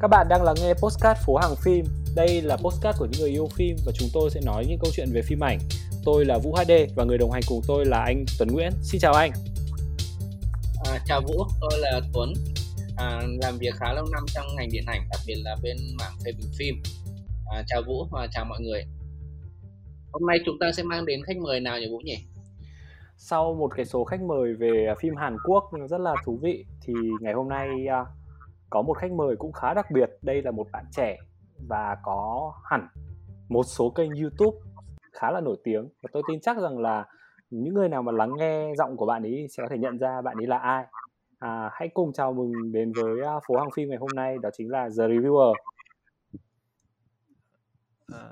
Các bạn đang lắng nghe postcard phố hàng phim. Đây là postcard của những người yêu phim và chúng tôi sẽ nói những câu chuyện về phim ảnh. Tôi là Vũ HD và người đồng hành cùng tôi là anh Tuấn Nguyễn. Xin chào anh. À, chào Vũ, tôi là Tuấn. À, làm việc khá lâu năm trong ngành điện ảnh, đặc biệt là bên mảng phê bình phim. À, chào Vũ và chào mọi người. Hôm nay chúng ta sẽ mang đến khách mời nào nhỉ Vũ nhỉ? Sau một cái số khách mời về phim Hàn Quốc rất là thú vị thì ngày hôm nay à, có một khách mời cũng khá đặc biệt. Đây là một bạn trẻ và có hẳn một số kênh YouTube khá là nổi tiếng và tôi tin chắc rằng là những người nào mà lắng nghe giọng của bạn ấy sẽ có thể nhận ra bạn ấy là ai. À, hãy cùng chào mừng đến với à, phố hàng phim ngày hôm nay đó chính là The Reviewer. À,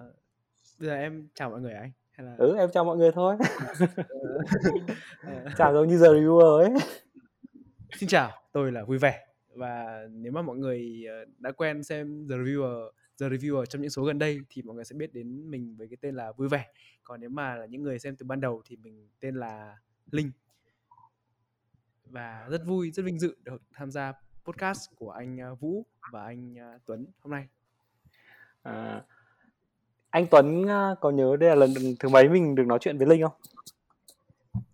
bây giờ em chào mọi người anh hay là Ừ em chào mọi người thôi. chào giống như The Reviewer ấy. Xin chào, tôi là vui vẻ và nếu mà mọi người ờ, đã quen xem The Reviewer The Reviewer trong những số gần đây thì mọi người sẽ biết đến mình với cái tên là vui vẻ. Còn nếu mà là những người xem từ ban đầu thì mình tên là Linh. Và rất vui, rất vinh dự được tham gia podcast của anh ờ, Vũ và anh ờ, Tuấn hôm nay. À, anh Tuấn có nhớ đây là lần thứ mấy mình được nói chuyện với Linh không?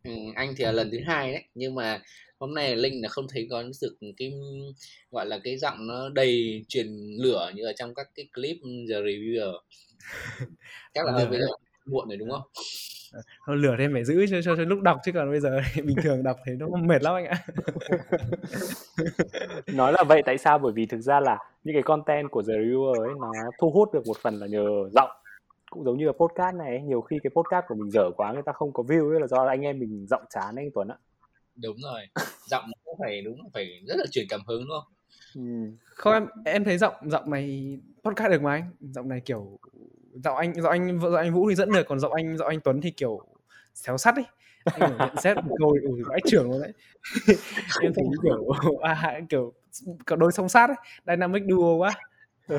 Ừ, anh thì là lần thứ hai đấy, nhưng mà hôm nay Linh là không thấy có được cái gọi là cái giọng nó đầy truyền lửa như ở trong các cái clip The Reviewer. Chắc là Lửa bây giờ muộn rồi đúng không? Thôi, lửa thêm phải giữ cho, cho, cho lúc đọc chứ còn bây giờ bình thường đọc thấy nó mệt lắm anh ạ. Nói là vậy tại sao? Bởi vì thực ra là những cái content của The Reviewer ấy nó thu hút được một phần là nhờ giọng. Cũng giống như là podcast này ấy, nhiều khi cái podcast của mình dở quá người ta không có view ấy là do anh em mình giọng chán anh Tuấn ạ. Đúng rồi. Giọng nó cũng phải đúng phải rất là truyền cảm hứng đúng không? Ừ. Không em em thấy giọng giọng này podcast được mà anh. Giọng này kiểu giọng anh giọng anh giọng anh Vũ thì dẫn được còn giọng anh giọng anh Tuấn thì kiểu xéo sắt ấy. Anh nhận xét một câu ủi vãi trưởng luôn đấy. em thấy kiểu à, kiểu có đôi song sát ấy, dynamic duo quá.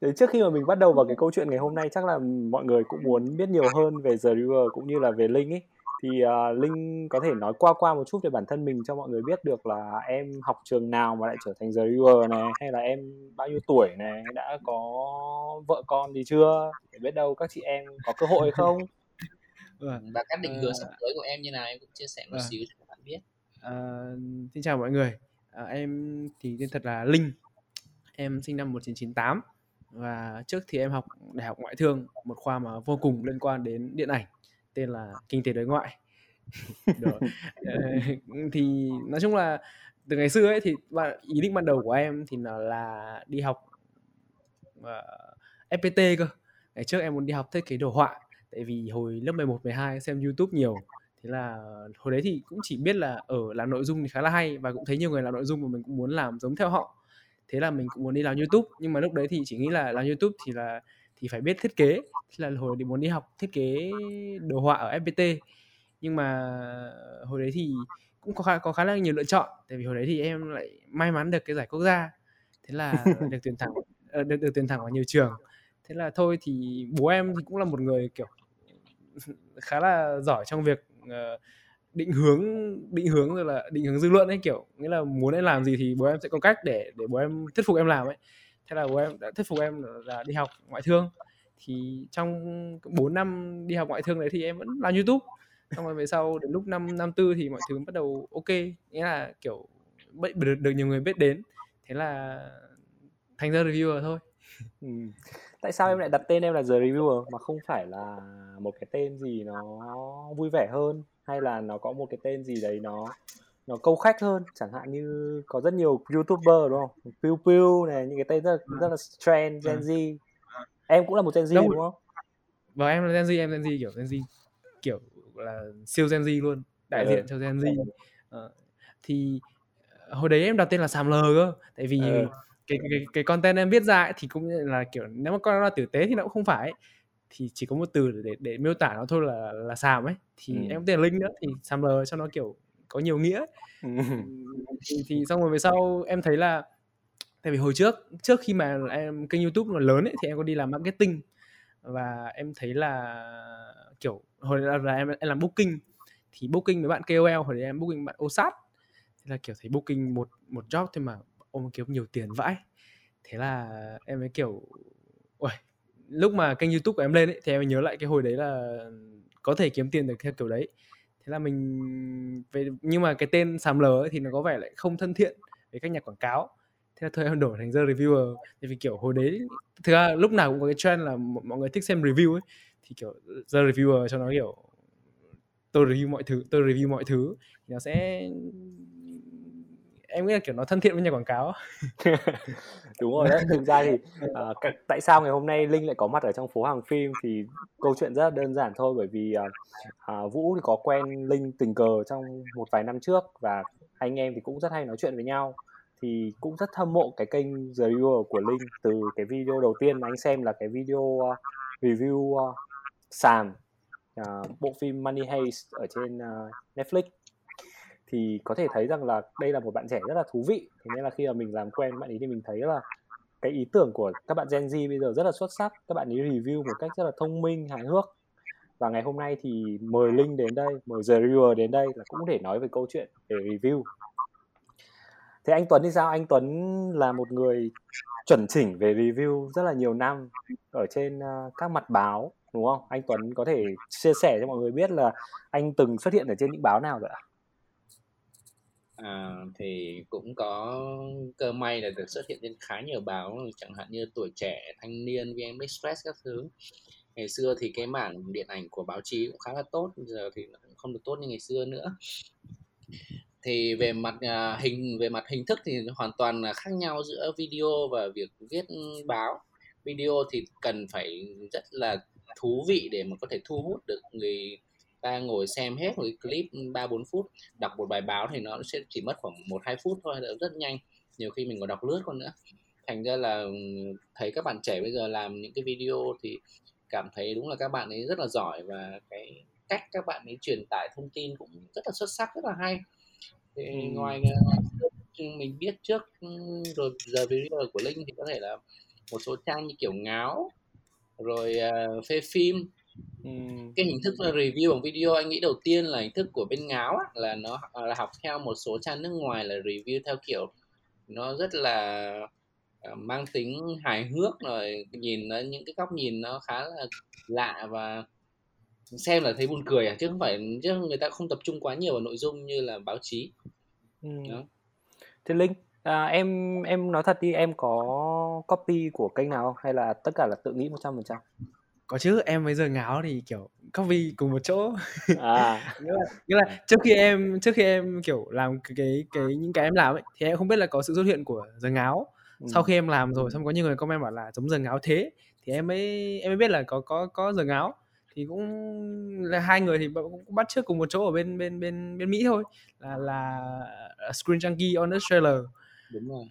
Thế trước khi mà mình bắt đầu vào cái câu chuyện ngày hôm nay chắc là mọi người cũng muốn biết nhiều hơn về The Reviewer cũng như là về Linh ấy thì uh, Linh có thể nói qua qua một chút về bản thân mình cho mọi người biết được là em học trường nào mà lại trở thành The Reviewer này hay là em bao nhiêu tuổi này đã có vợ con gì chưa để biết đâu các chị em có cơ hội hay không Vâng. Và các định hướng Ờ, sắp tới của em như nào em cũng chia sẻ một Vâng. xíu cho các bạn biết. À, xin chào mọi người. À, em thì tên thật là Linh. Em sinh năm 1998 và trước thì em học Đại học Ngoại thương, một khoa mà vô cùng liên quan đến điện ảnh, tên là Kinh tế đối ngoại. Ờ, thì nói chung là từ ngày xưa ấy thì bạn ý định ban đầu của em thì là, là đi học ờ, FPT cơ. Ngày trước em muốn đi học thiết kế đồ họa tại vì hồi lớp 11 12 xem YouTube nhiều thế là hồi đấy thì cũng chỉ biết là ở làm nội dung thì khá là hay và cũng thấy nhiều người làm nội dung và mình cũng muốn làm giống theo họ thế là mình cũng muốn đi làm YouTube nhưng mà lúc đấy thì chỉ nghĩ là làm YouTube thì là thì phải biết thiết kế. Là hồi thì muốn đi học thiết kế đồ họa ở FPT nhưng mà hồi đấy thì cũng có khá có khá là nhiều lựa chọn tại vì hồi đấy thì em lại may mắn được cái giải quốc gia. Thế là được tuyển thẳng ờ, được được tuyển thẳng vào nhiều trường. Thế là thôi thì bố em thì cũng là một người kiểu khá là giỏi trong việc ờ, định hướng định hướng rồi là định hướng dư luận ấy kiểu nghĩa là muốn em làm gì thì bố em sẽ có cách để để bố em thuyết phục em làm ấy thế là bố em đã thuyết phục em là- đi học ngoại thương. Thì trong 4 năm đi học ngoại thương đấy thì em vẫn làm YouTube. Xong rồi về sau đến lúc năm năm tư thì mọi thứ bắt đầu ok. Nghĩa là kiểu được, được nhiều người biết đến. Thế là thành ra reviewer thôi. Ừ. tại sao em lại đặt tên em là The Reviewer mà không phải là một cái tên gì nó vui vẻ hơn? Hay là nó có một cái tên gì đấy nó nó câu khách hơn chẳng hạn như có rất nhiều youtuber đúng không? Pew Pew này những cái tên rất là, rất là trend Gen Z. Em cũng là một Gen Z đúng không? Và em là Gen Z em Gen Z kiểu Gen Z kiểu là siêu Gen Z luôn đại Ừ. diện cho Gen Z. Ờ, thì ờ, hồi đấy em đặt tên là Sàm Lờ cơ tại vì Ừ. cái, cái cái content em viết ra ấy, thì cũng là kiểu nếu mà coi nó là tử tế thì nó cũng không phải ấy. thì chỉ có một từ để để miêu tả nó thôi là là Sàm ấy. Thì Ừ. em tên là Linh nữa thì Sàm Lờ cho nó kiểu có nhiều nghĩa. Thì, thì xong rồi về sau em thấy là tại vì hồi trước trước khi mà em kênh YouTube nó lớn ấy thì em có đi làm marketing. Và em thấy là kiểu hồi là, là em, em làm booking thì booking với bạn KOL hồi đấy em booking bạn OSAT. Thế là kiểu thấy booking một một job thôi mà ôm kiếm nhiều tiền vãi. Thế là em mới kiểu Uầy, lúc mà kênh youtube của em lên ấy, thì em nhớ lại cái hồi đấy là có thể kiếm tiền được theo kiểu đấy thế là mình về, nhưng mà cái tên Sàm Lờ ấy thì nó có vẻ lại không thân thiện với các nhà quảng cáo. Thế là thôi em đổi thành The Reviewer. Thì vì, kiểu, hồi đấy, thực ra lúc nào cũng có cái trend là mọi người thích xem review ấy. Thì, kiểu, The Reviewer cho nó, kiểu, tôi review mọi thứ, tôi review mọi thứ, thì nó sẽ em nghĩ là kiểu nó thân thiện với nhà quảng cáo. Đúng rồi đấy thực ra thì uh, tại sao ngày hôm nay linh lại có mặt ở trong phố hàng phim thì câu chuyện rất là đơn giản thôi bởi vì uh, uh, vũ thì có quen linh tình cờ trong một vài năm trước và anh em thì cũng rất hay nói chuyện với nhau. Thì cũng rất hâm mộ cái kênh The Reviewer của Linh từ cái video đầu tiên mà anh xem là cái video uh, review uh, sàn uh, bộ phim Money Heist ở trên uh, Netflix thì có thể thấy rằng là đây là một bạn trẻ rất là thú vị. Thế nên là khi mà mình làm quen, bạn ấy thì mình thấy là cái ý tưởng của các bạn Gen Z bây giờ rất là xuất sắc. Các bạn ấy review một cách rất là thông minh, hài hước. Và ngày hôm nay thì mời Linh đến đây, mời The Reviewer đến đây là cũng để nói về câu chuyện về review. Thế anh Tuấn thì sao? Anh Tuấn là một người chuẩn chỉnh về review rất là nhiều năm ở trên à, các mặt báo, đúng không? Anh Tuấn có thể chia sẻ cho mọi người biết là anh từng xuất hiện ở trên những báo nào rồi ạ? À, thì cũng có cơ may là được xuất hiện trên khá nhiều báo chẳng hạn như tuổi trẻ thanh niên vn express các thứ. Ngày xưa thì cái mảng điện ảnh của báo chí cũng khá là tốt giờ thì không được tốt như ngày xưa nữa. Thì về mặt uh, hình về mặt hình thức thì hoàn toàn là khác nhau giữa video và việc viết báo. Video thì cần phải rất là thú vị để mà có thể thu hút được người ta ngồi xem hết một cái clip ba bốn phút đọc một bài báo thì nó sẽ chỉ mất khoảng một hai phút thôi rất nhanh. Nhiều khi mình còn đọc lướt con nữa. Thành ra là thấy các bạn trẻ bây giờ làm những cái video thì cảm thấy đúng là các bạn ấy rất là giỏi và cái cách các bạn ấy truyền tải thông tin cũng rất là xuất sắc rất là hay. Thì ừ. ngoài mình biết trước rồi giờ video của linh thì có thể là một số trang như kiểu ngáo rồi uh, phê phim cái hình thức là review bằng video anh nghĩ đầu tiên là hình thức của bên ngáo á, là nó là học theo một số trang nước ngoài là review theo kiểu nó rất là uh, mang tính hài hước rồi nhìn nó những cái góc nhìn nó khá là lạ và xem là thấy buồn cười à chứ không phải chứ người ta không tập trung quá nhiều vào nội dung như là báo chí ừ. đó. thế linh à, em em nói thật đi em có copy của kênh nào không hay là tất cả là tự nghĩ một trăm phần trăm có chứ em bây giờ ngáo thì kiểu copy cùng một chỗ. À. Nghĩa là, nghĩa là trước khi em trước khi em kiểu làm cái cái, cái những cái em làm ấy thì em không biết là có sự xuất hiện của giờ ngáo ừ. sau khi em làm rồi xong có nhiều người comment bảo là giống giờ ngáo thế thì em mới em mới biết là có có có giờ ngáo thì cũng là hai người thì cũng bắt trước cùng một chỗ ở bên bên bên bên Mỹ thôi là là Screen Junkie on Australia đúng rồi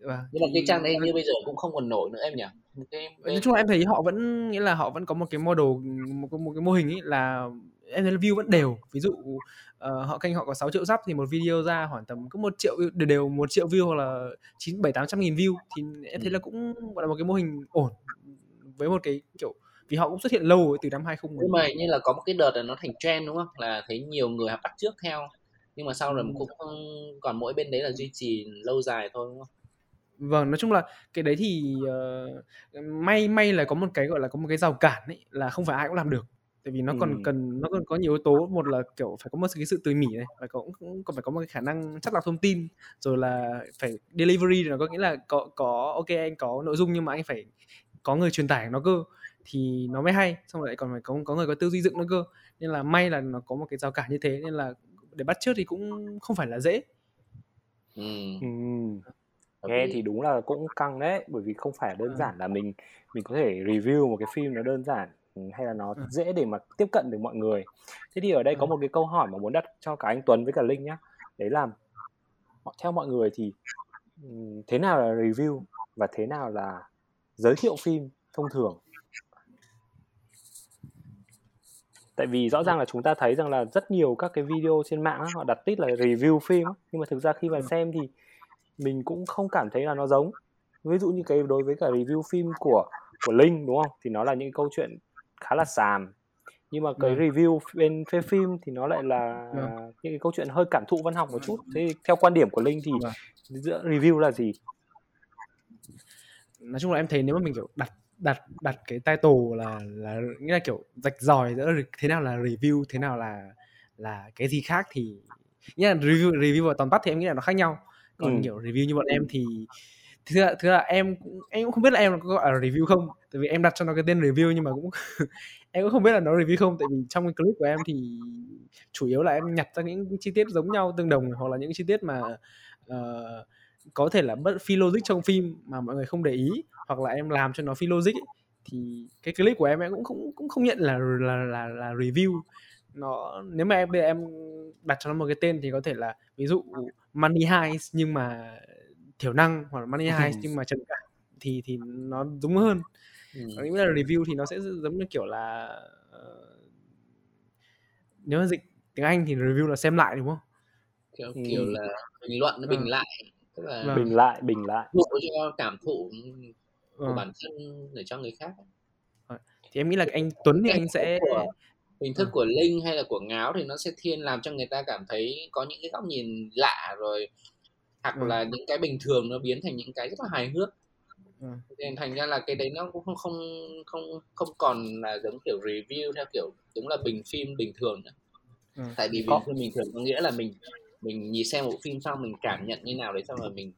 và nhưng mà cái trang đấy như bây giờ cũng không còn nổi nữa em nhỉ? Cái nói chung là em thấy họ vẫn nghĩa là họ vẫn có một cái model một, một cái mô hình ấy là em thấy là view vẫn đều. Ví dụ uh, họ kênh họ có 6 triệu sub thì một video ra khoảng tầm có một triệu đều đều một triệu view hoặc là chín bảy tám trăm nghìn view thì em thấy là cũng gọi là một cái mô hình ổn với một cái kiểu vì họ cũng xuất hiện lâu từ năm 2010 nhưng mà như là có một cái đợt là nó thành trend đúng không? Là thấy nhiều người bắt trước theo nhưng mà sau rồi ừ. cũng còn mỗi bên đấy là duy trì lâu dài thôi đúng không vâng nói chung là cái đấy thì uh, may may là có một cái gọi là có một cái rào cản ấy là không phải ai cũng làm được tại vì nó còn ừ. cần nó còn có nhiều yếu tố một là kiểu phải có một cái sự tỉ mỉ này phải có cũng còn phải có một cái khả năng chắc lọc thông tin rồi là phải delivery nó có nghĩa là có có ok anh có nội dung nhưng mà anh phải có người truyền tải nó cơ thì nó mới hay xong rồi lại còn phải có có người có tư duy dựng nó cơ nên là may là nó có một cái rào cản như thế nên là để bắt trước thì cũng không phải là dễ ừ. Ừ nghe thì đúng là cũng căng đấy bởi vì không phải đơn ừ. giản là mình mình có thể review một cái phim nó đơn giản ừ, hay là nó ừ. dễ để mà tiếp cận được mọi người. Thế thì ở đây có một cái câu hỏi mà muốn đặt cho cả anh Tuấn với cả Linh nhá. Đấy là theo mọi người thì thế nào là review và thế nào là giới thiệu phim thông thường? Tại vì rõ ràng là chúng ta thấy rằng là rất nhiều các cái video trên mạng họ đặt tít là review phim nhưng mà thực ra khi mà xem thì mình cũng không cảm thấy là nó giống ví dụ như cái đối với cả review phim của của Linh đúng không thì nó là những câu chuyện khá là xàm nhưng mà cái ừ. review bên phê phim thì nó lại là ừ. những cái câu chuyện hơi cảm thụ văn học một chút thế theo quan điểm của Linh thì ừ. giữa review là gì nói chung là em thấy nếu mà mình kiểu đặt đặt đặt cái title là là nghĩa là kiểu rạch ròi giữa thế nào là review thế nào là là cái gì khác thì nghĩa là review review và tóm tắt thì em nghĩ là nó khác nhau còn ừ. kiểu review như bọn em thì thứ là, thứ là em cũng em cũng không biết là em có gọi là review không tại vì em đặt cho nó cái tên review nhưng mà cũng em cũng không biết là nó review không tại vì trong cái clip của em thì chủ yếu là em nhặt ra những chi tiết giống nhau tương đồng hoặc là những chi tiết mà uh, có thể là bất phi logic trong phim mà mọi người không để ý hoặc là em làm cho nó phi logic ấy, thì cái clip của em em cũng không cũng không nhận là là là, là review nó nếu mà em em đặt cho nó một cái tên thì có thể là ví dụ money heist nhưng mà thiểu năng hoặc là money heist nhưng mà trầm cảm thì thì nó đúng hơn ừ. còn nếu là review thì nó sẽ giống như kiểu là uh, nếu mà dịch tiếng Anh thì review là xem lại đúng không kiểu ừ. kiểu là bình luận nó bình à. lại tức là vâng. bình lại bình lại dụ cho cảm thụ của vâng. bản thân để cho người khác thì em nghĩ là anh Tuấn thì anh sẽ hình thức của Linh hay là của Ngáo thì nó sẽ thiên làm cho người ta cảm thấy có những cái góc nhìn lạ rồi hoặc ừ. là những cái bình thường nó biến thành những cái rất là hài hước ừ. nên thành ra là cái đấy nó cũng không không không không còn là giống kiểu review theo kiểu đúng là bình phim bình thường nữa ừ. tại vì bình phim bình thường có nghĩa là mình mình nhìn xem bộ phim xong mình cảm nhận như nào đấy xong rồi mình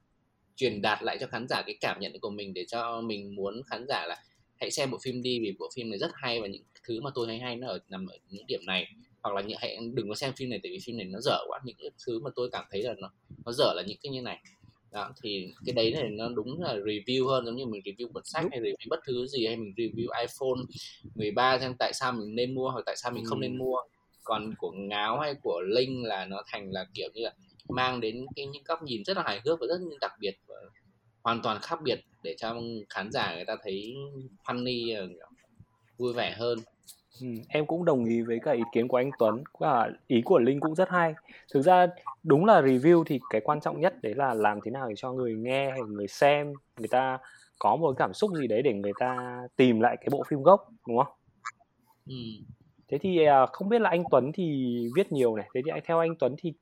truyền đạt lại cho khán giả cái cảm nhận của mình để cho mình muốn khán giả là hãy xem bộ phim đi vì bộ phim này rất hay và những thứ mà tôi thấy hay nó ở nằm ở những điểm này. Hoặc là những hãy đừng có xem phim này tại vì phim này nó dở quá. Những cái thứ mà tôi cảm thấy là nó nó dở là những cái như này. Đó thì cái đấy này nó đúng là review hơn giống như mình review cuốn sách hay review bất thứ gì hay mình review iPhone 13 xem tại sao mình nên mua hoặc tại sao mình không nên mua. Còn của ngáo hay của linh là nó thành là kiểu như là mang đến cái những góc nhìn rất là hài hước và rất đặc biệt và hoàn toàn khác biệt để cho khán giả người ta thấy funny ờ, vui vẻ hơn Ừ, em cũng đồng ý với cả ý kiến của anh Tuấn và ý của Linh cũng rất hay. Thực ra đúng là review thì cái quan trọng nhất đấy là làm thế nào để cho người nghe hay người xem người ta có một cảm xúc gì đấy để người ta tìm lại cái bộ phim gốc đúng không? Ừ. Thế thì à, không biết là anh Tuấn thì viết nhiều này. Thế thì theo anh Tuấn thì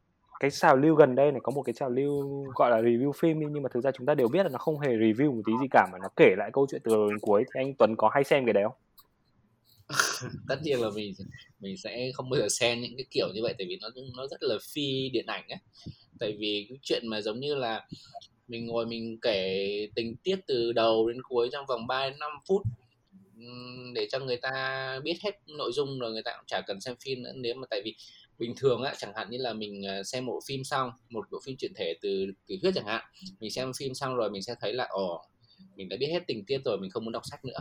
cái trào lưu gần đây này có một cái trào lưu gọi là review phim đi nhưng mà thực ra chúng ta đều biết là nó không hề review một tí gì cả mà nó kể lại câu chuyện từ đầu đến cuối thì anh Tuấn có hay xem cái đấy không? tất nhiên là mình mình sẽ không bao giờ xem những cái kiểu như vậy, tại vì nó nó rất là phi điện ảnh ấy tại vì cái chuyện mà giống như là mình ngồi mình kể tình tiết từ đầu đến cuối trong vòng 3 đến 5 phút để cho người ta biết hết nội dung rồi người ta cũng chả cần xem phim nữa. Nếu mà tại vì bình thường á, chẳng hạn như là mình ờ, xem một phim xong, một bộ phim chuyển thể từ tiểu thuyết chẳng hạn, mình xem phim xong rồi mình sẽ thấy là, ồ, mình đã biết hết tình tiết rồi, mình không muốn đọc sách nữa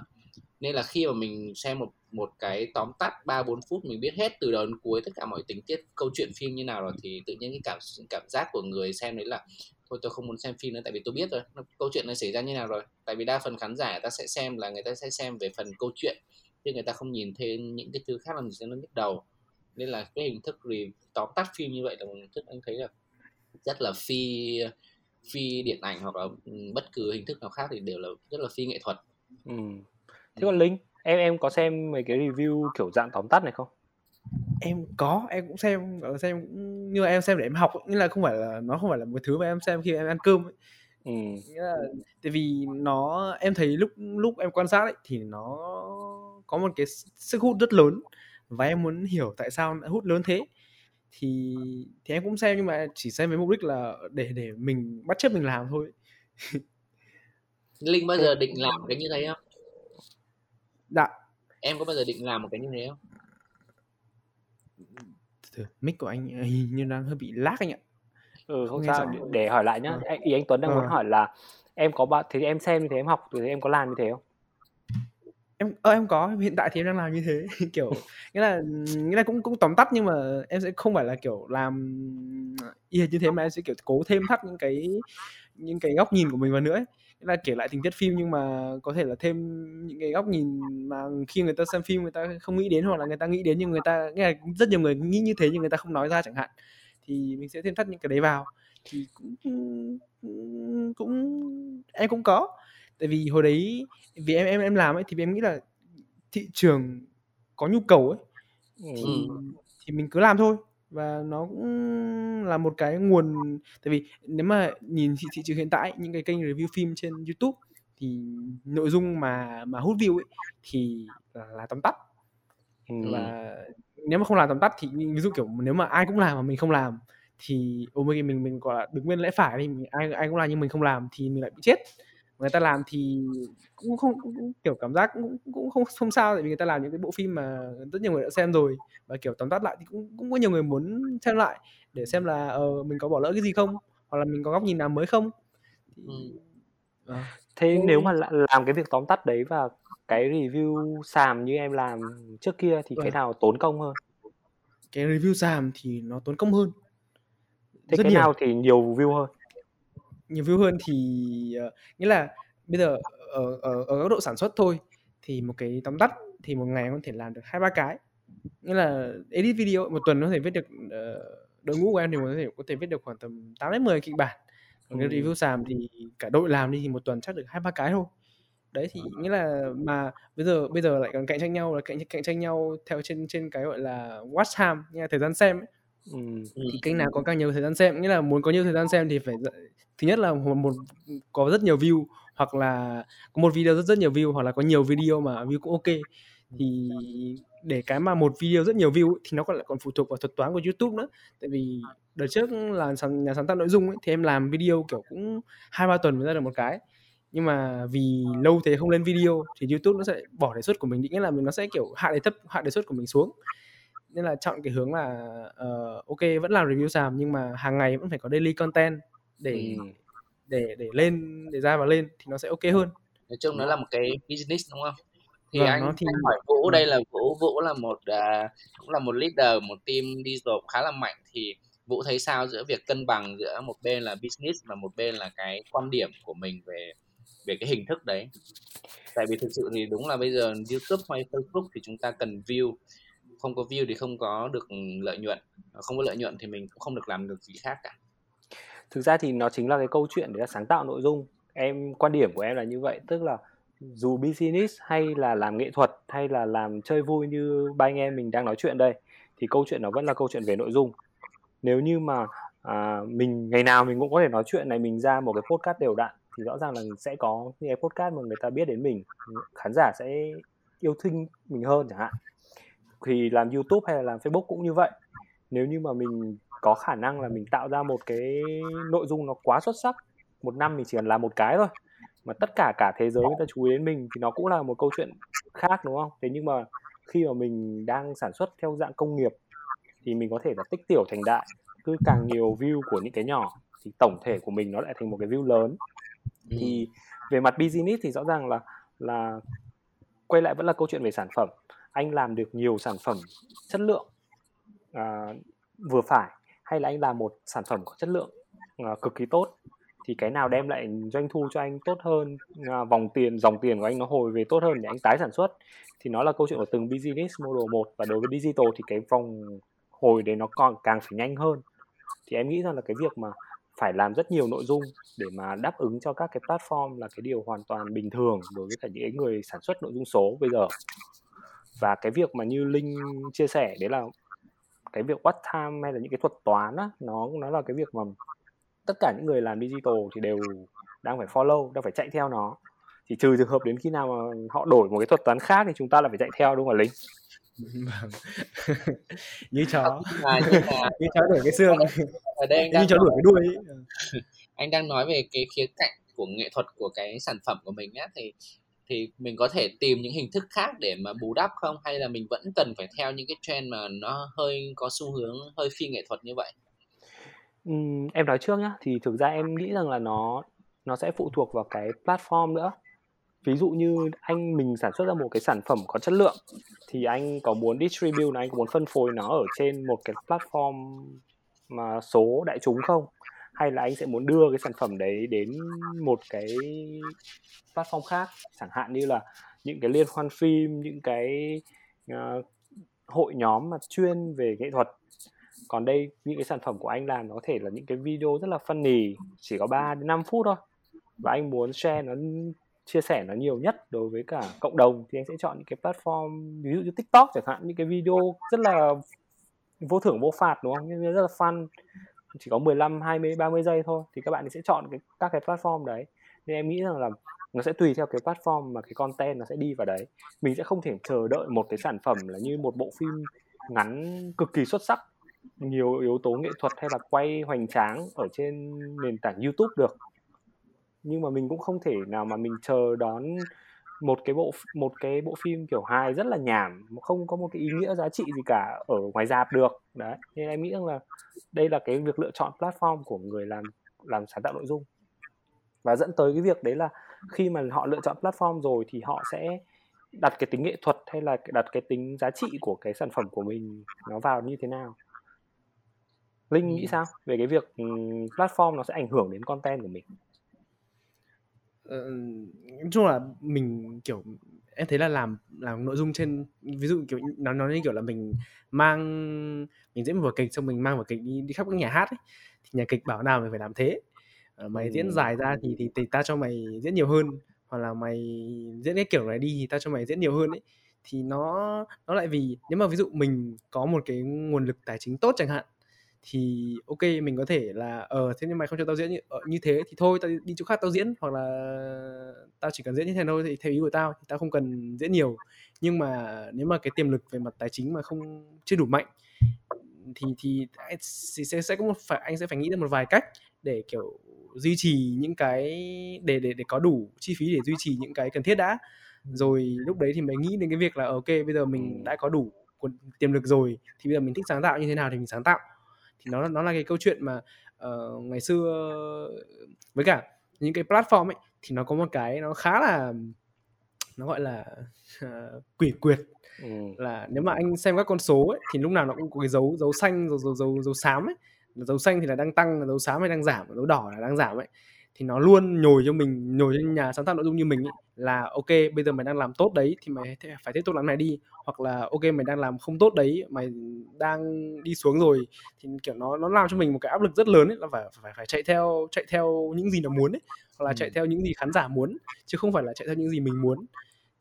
nên là khi mà mình xem một một cái tóm tắt 3 4 phút mình biết hết từ đầu đến cuối tất cả mọi tình tiết, câu chuyện phim như nào rồi thì tự nhiên cái cảm cảm giác của người xem đấy là, thôi tôi không muốn xem phim nữa tại vì tôi biết rồi câu chuyện này xảy ra như nào rồi. Tại vì đa phần khán giả ta sẽ xem là người ta sẽ xem về phần câu chuyện, chứ người ta không nhìn thêm những cái thứ khác làm gì cho nó nhức đầu. Nên là cái hình thức thì tóm tắt phim như vậy là một hình thức anh thấy là rất là phi phi điện ảnh hoặc là ừ, bất cứ hình thức nào khác thì đều là rất là phi nghệ thuật. Ừ thế còn linh em em có xem mấy cái review kiểu dạng tóm tắt này không em có em cũng xem xem nhưng mà em xem để em học nghĩa là không phải là nó không phải là một thứ mà em xem khi em ăn cơm ấy. Ừ. Nghĩa là tại vì nó em thấy lúc lúc em quan sát ấy thì nó có một cái sức hút rất lớn và em muốn hiểu tại sao nó hút lớn thế thì thì em cũng xem nhưng mà chỉ xem với mục đích là để để mình bắt chước mình làm thôi linh bao giờ định làm cái như thế không Dạ. Em có bao giờ định làm một cái như thế không? Thử, mic của anh hình như đang hơi bị lag anh ạ. Ừ không sao để, để hỏi lại nhá. Ừ. Ý anh Tuấn đang ừ. muốn hỏi là em có bạn thì em xem như thế em học thì em có làm như thế không? em ơ em có hiện tại thì em đang làm như thế kiểu nghĩa là nghĩa là cũng cũng tóm tắt nhưng mà em sẽ không phải là kiểu làm y như thế mà em sẽ kiểu cố thêm thắt những cái những cái góc nhìn của mình vào nữa ấy là kể lại tình tiết phim nhưng mà có thể là thêm những cái góc nhìn mà khi người ta xem phim người ta không nghĩ đến hoặc là người ta nghĩ đến nhưng người ta nghe rất nhiều người nghĩ như thế nhưng người ta không nói ra chẳng hạn thì mình sẽ thêm thắt những cái đấy vào. Thì cũng cũng em cũng có. Tại vì hồi đấy vì em em em làm ấy thì em nghĩ là thị trường có nhu cầu ấy thì, ừ. thì mình cứ làm thôi và nó cũng là một cái nguồn tại vì nếu mà nhìn thị, thị trường hiện tại những cái kênh review phim trên YouTube thì nội dung mà mà hút view ấy thì là, là tóm tắt ừ. và nếu mà không làm tóm tắt thì ví dụ kiểu nếu mà ai cũng làm mà mình không làm thì ôi mình mình mình gọi là đứng bên lẽ phải thì mình, ai ai cũng làm nhưng mình không làm thì mình lại bị chết người ta làm thì cũng không cũng, cũng, kiểu cảm giác cũng cũng không không sao tại vì người ta làm những cái bộ phim mà rất nhiều người đã xem rồi và kiểu tóm tắt lại thì cũng cũng có nhiều người muốn xem lại để xem là ờ, mình có bỏ lỡ cái gì không hoặc là mình có góc nhìn nào mới không thì, ừ. à. thế ừ. nếu mà làm cái việc tóm tắt đấy và cái review sàm như em làm trước kia thì ừ. cái vâng. nào tốn công hơn cái review sàm thì nó tốn công hơn thế rất cái nhiều. nào thì nhiều view hơn nhiều view hơn thì uh, nghĩa là bây giờ ở ở ở góc độ sản xuất thôi thì một cái tóm tắt thì một ngày có thể làm được hai ba cái nghĩa là edit video một tuần có thể viết được uh, đội ngũ của em thì có thể có thể viết được khoảng tầm 8 đến 10 kịch bản còn ừ. cái review sàm thì cả đội làm đi thì một tuần chắc được hai ba cái thôi đấy thì ờ. nghĩa là mà bây giờ bây giờ lại còn cạnh tranh nhau là cạnh cạnh tranh nhau theo trên trên cái gọi là watch time là thời gian xem ấy. Ừ. thì kênh nào có càng nhiều thời gian xem. Nghĩa là muốn có nhiều thời gian xem thì phải thứ nhất là một, một có rất nhiều view hoặc là có một video rất rất nhiều view hoặc là có nhiều video mà view cũng ok. Thì để cái mà một video rất nhiều view thì nó còn lại còn phụ thuộc vào thuật toán của YouTube nữa. Tại vì đợt trước là nhà sáng tạo nội dung ấy, thì em làm video kiểu cũng hai ba tuần mới ra được một cái. Nhưng mà vì lâu thế không lên video thì YouTube nó sẽ bỏ đề xuất của mình nghĩa là mình nó sẽ kiểu hạ đề thấp hạ đề xuất của mình xuống nên là chọn cái hướng là uh, ok vẫn làm review sàm nhưng mà hàng ngày vẫn phải có daily content để ừ. để để lên để ra và lên thì nó sẽ ok hơn nói chung nó là một cái business đúng không thì vâng, anh, thì... anh hỏi vũ vâng. đây là vũ vũ là một uh, cũng là một leader một team digital khá là mạnh thì vũ thấy sao giữa việc cân bằng giữa một bên là business và một bên là cái quan điểm của mình về về cái hình thức đấy tại vì thực sự thì đúng là bây giờ youtube hay facebook thì chúng ta cần view không có view thì không có được lợi nhuận. Không có lợi nhuận thì mình cũng không được làm được gì khác cả. Thực ra thì nó chính là cái câu chuyện để sáng tạo nội dung. Em quan điểm của em là như vậy. Tức là dù business hay là làm nghệ thuật hay là làm chơi vui như ba anh em mình đang nói chuyện đây thì câu chuyện nó vẫn là câu chuyện về nội dung. Nếu như mà à, mình ngày nào mình cũng có thể nói chuyện này mình ra một cái podcast đều đặn thì rõ ràng là sẽ có những cái podcast mà người ta biết đến mình. Khán giả sẽ yêu thương mình hơn chẳng hạn thì làm YouTube hay là làm Facebook cũng như vậy. Nếu như mà mình có khả năng là mình tạo ra một cái nội dung nó quá xuất sắc một năm mình chỉ cần làm một cái thôi mà tất cả cả thế giới người ta chú ý đến mình thì nó cũng là một câu chuyện khác đúng không? Thế nhưng mà khi mà mình đang sản xuất theo dạng công nghiệp thì mình có thể là tích tiểu thành đại cứ càng nhiều view của những cái nhỏ thì tổng thể của mình nó lại thành một cái view lớn. Thì về mặt business thì rõ ràng là là quay lại vẫn là câu chuyện về sản phẩm anh làm được nhiều sản phẩm chất lượng à, vừa phải hay là anh làm một sản phẩm có chất lượng à, cực kỳ tốt thì cái nào đem lại doanh thu cho anh tốt hơn à, vòng tiền dòng tiền của anh nó hồi về tốt hơn để anh tái sản xuất? Thì nó là câu chuyện của từng business model một và đối với digital thì cái vòng hồi đấy nó còn càng phải nhanh hơn. Thì em nghĩ rằng là cái việc mà phải làm rất nhiều nội dung để mà đáp ứng cho các cái platform là cái điều hoàn toàn bình thường đối với cả những người sản xuất nội dung số bây giờ và cái việc mà như linh chia sẻ đấy là cái việc watch time hay là những cái thuật toán á nó nó là cái việc mà tất cả những người làm digital thì đều đang phải follow đang phải chạy theo nó chỉ trừ trường hợp đến khi nào mà họ đổi một cái thuật toán khác thì chúng ta là phải chạy theo đúng không linh vâng. như chó à, như, là... như chó đuổi cái xương ở đây anh đang như chó đuổi cái đuôi ấy. anh đang nói về cái khía cạnh của nghệ thuật của cái sản phẩm của mình á thì thì mình có thể tìm những hình thức khác để mà bù đắp không hay là mình vẫn cần phải theo những cái trend mà nó hơi có xu hướng hơi phi nghệ thuật như vậy ừ, em nói trước nhá, thì thực ra em nghĩ rằng là nó nó sẽ phụ thuộc vào cái platform nữa. Ví dụ như anh mình sản xuất ra một cái sản phẩm có chất lượng thì anh có muốn distribute anh có muốn phân phối nó ở trên một cái platform mà số đại chúng không? Hay là anh sẽ muốn đưa cái sản phẩm đấy đến một cái platform khác, chẳng hạn như là những cái liên hoan phim, những cái uh, hội nhóm mà chuyên về nghệ thuật. Còn đây những cái sản phẩm của anh làm nó có thể là những cái video rất là funny chỉ có 3 đến 5 phút thôi. Và anh muốn share nó chia sẻ nó nhiều nhất đối với cả cộng đồng thì anh sẽ chọn những cái platform ví dụ như TikTok chẳng hạn những cái video rất là vô thưởng vô phạt đúng không? Nhưng rất là fun chỉ có 15, 20, 30 giây thôi thì các bạn sẽ chọn cái, các cái platform đấy. Nên em nghĩ rằng là nó sẽ tùy theo cái platform mà cái content nó sẽ đi vào đấy. Mình sẽ không thể chờ đợi một cái sản phẩm là như một bộ phim ngắn cực kỳ xuất sắc nhiều yếu tố nghệ thuật hay là quay hoành tráng ở trên nền tảng YouTube được. Nhưng mà mình cũng không thể nào mà mình chờ đón một cái bộ một cái bộ phim kiểu hài rất là nhảm không có một cái ý nghĩa giá trị gì cả ở ngoài dạp được. Đấy nên em nghĩ rằng là đây là cái việc lựa chọn platform của người làm làm sáng tạo nội dung. Và dẫn tới cái việc đấy là khi mà họ lựa chọn platform rồi thì họ sẽ đặt cái tính nghệ thuật hay là đặt cái tính giá trị của cái sản phẩm của mình nó vào như thế nào. Linh nghĩ sao về cái việc platform nó sẽ ảnh hưởng đến content của mình nói chung là mình kiểu em thấy là làm làm nội dung trên ví dụ kiểu nó nói như kiểu là mình mang mình diễn một vở kịch xong mình mang vở kịch đi đi khắp các nhà hát ấy. thì nhà kịch bảo nào mình phải làm thế ờ, mày ừ. diễn dài ra thì, thì thì ta cho mày diễn nhiều hơn hoặc là mày diễn cái kiểu này đi thì ta cho mày diễn nhiều hơn ấy thì nó nó lại vì nếu mà ví dụ mình có một cái nguồn lực tài chính tốt chẳng hạn thì ok mình có thể là ờ thế nhưng mày không cho tao diễn như, ờ, như thế thì thôi tao đi chỗ khác tao diễn hoặc là tao chỉ cần diễn như thế thôi thì theo ý của tao thì tao không cần diễn nhiều. Nhưng mà nếu mà cái tiềm lực về mặt tài chính mà không chưa đủ mạnh thì thì sẽ sẽ có một phải anh sẽ phải nghĩ ra một vài cách để kiểu duy trì những cái để để để có đủ chi phí để duy trì những cái cần thiết đã. Rồi lúc đấy thì mới nghĩ đến cái việc là ờ, ok bây giờ mình đã có đủ tiềm lực rồi thì bây giờ mình thích sáng tạo như thế nào thì mình sáng tạo thì nó nó là cái câu chuyện mà uh, ngày xưa với cả những cái platform ấy thì nó có một cái nó khá là nó gọi là uh, quỷ quyệt. Ừ. là nếu mà anh xem các con số ấy, thì lúc nào nó cũng có cái dấu dấu xanh dấu dấu dấu, dấu xám ấy. Dấu xanh thì là đang tăng dấu xám hay đang giảm dấu đỏ là đang giảm ấy thì nó luôn nhồi cho mình nhồi cho nhà sáng tạo nội dung như mình ấy, là ok bây giờ mày đang làm tốt đấy thì mày phải tiếp tục làm này đi. Hoặc là ok mày đang làm không tốt đấy mày đang đi xuống rồi. Thì kiểu nó nó làm cho mình một cái áp lực rất lớn ấy là phải phải phải chạy theo chạy theo những gì nó muốn ấy hoặc là ừ. chạy theo những gì khán giả muốn chứ không phải là chạy theo những gì mình muốn.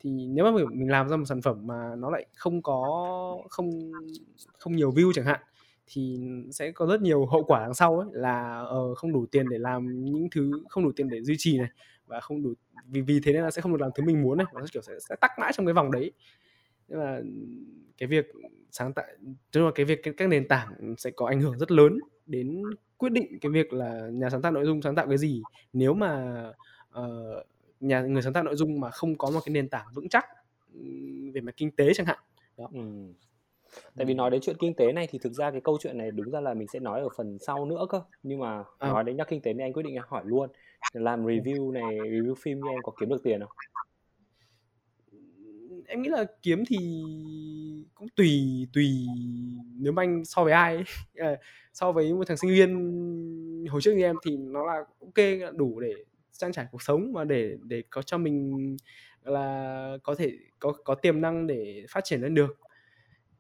Thì nếu mà mình, mình làm ra một sản phẩm mà nó lại không có không không nhiều view chẳng hạn thì sẽ có rất nhiều hậu quả đằng sau ấy là uh, không đủ tiền để làm những thứ không đủ tiền để duy trì này và không đủ vì vì thế nên là sẽ không được làm thứ mình muốn này nó kiểu sẽ, sẽ tắc mãi trong cái vòng đấy. Nhưng mà cái việc sáng tạo tức là cái việc các nền tảng sẽ có ảnh hưởng rất lớn đến quyết định cái việc là nhà sáng tạo nội dung sáng tạo cái gì. Nếu mà uh, nhà người sáng tạo nội dung mà không có một cái nền tảng vững chắc về mặt kinh tế chẳng hạn đó. Ừ tại vì nói đến chuyện kinh tế này thì thực ra cái câu chuyện này đúng ra là mình sẽ nói ở phần sau nữa cơ. Nhưng mà à. nói đến nhắc kinh tế nên anh quyết định hỏi luôn. Làm review này review phim như em có kiếm được tiền không? Em nghĩ là kiếm thì cũng tùy tùy nếu mà anh so với ai ờ, so với một thằng sinh viên hồi trước như em thì nó là ok đủ để trang trải cuộc sống và để để có cho mình là có thể có có tiềm năng để phát triển lên được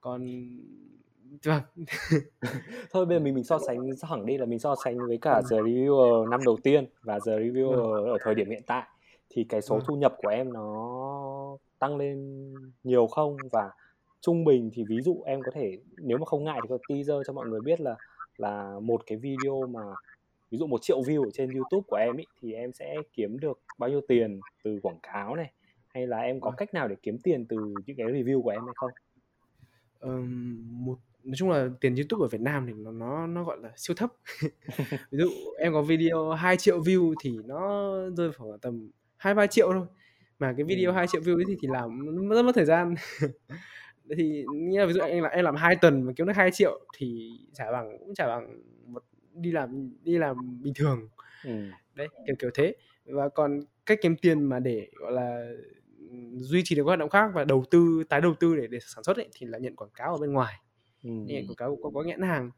còn vâng thôi bây giờ mình mình so sánh thẳng đi là mình so sánh với cả giờ reviewer năm đầu tiên và giờ reviewer vâng. ở thời điểm hiện tại thì cái số vâng. thu nhập của em nó tăng lên nhiều không và trung bình thì ví dụ em có thể nếu mà không ngại thì có teaser cho mọi người biết là là một cái video mà ví dụ một triệu view ở trên YouTube của em ý, thì em sẽ kiếm được bao nhiêu tiền từ quảng cáo này hay là em có cách nào để kiếm tiền từ những cái review của em hay không? Một nói chung là tiền YouTube ở Việt Nam thì nó nó nó gọi là siêu thấp. Ví dụ em có video 2 triệu view thì nó rơi khoảng tầm 2 3 triệu thôi. Mà cái video 2 triệu view ấy thì thì làm rất mất thời gian. thì nghĩa là ví dụ em là em làm 2 tuần mà kiếm được 2 triệu thì trả bằng cũng trả bằng một đi làm đi làm bình thường. Ừ. Đấy, kiểu kiểu thế. Và còn cách kiếm tiền mà để gọi là duy trì được các hoạt động khác và đầu tư tái đầu tư để để sản xuất ấy, thì là nhận quảng cáo ở bên ngoài. Ừ. nhận quảng cáo có, có nhãn hàng.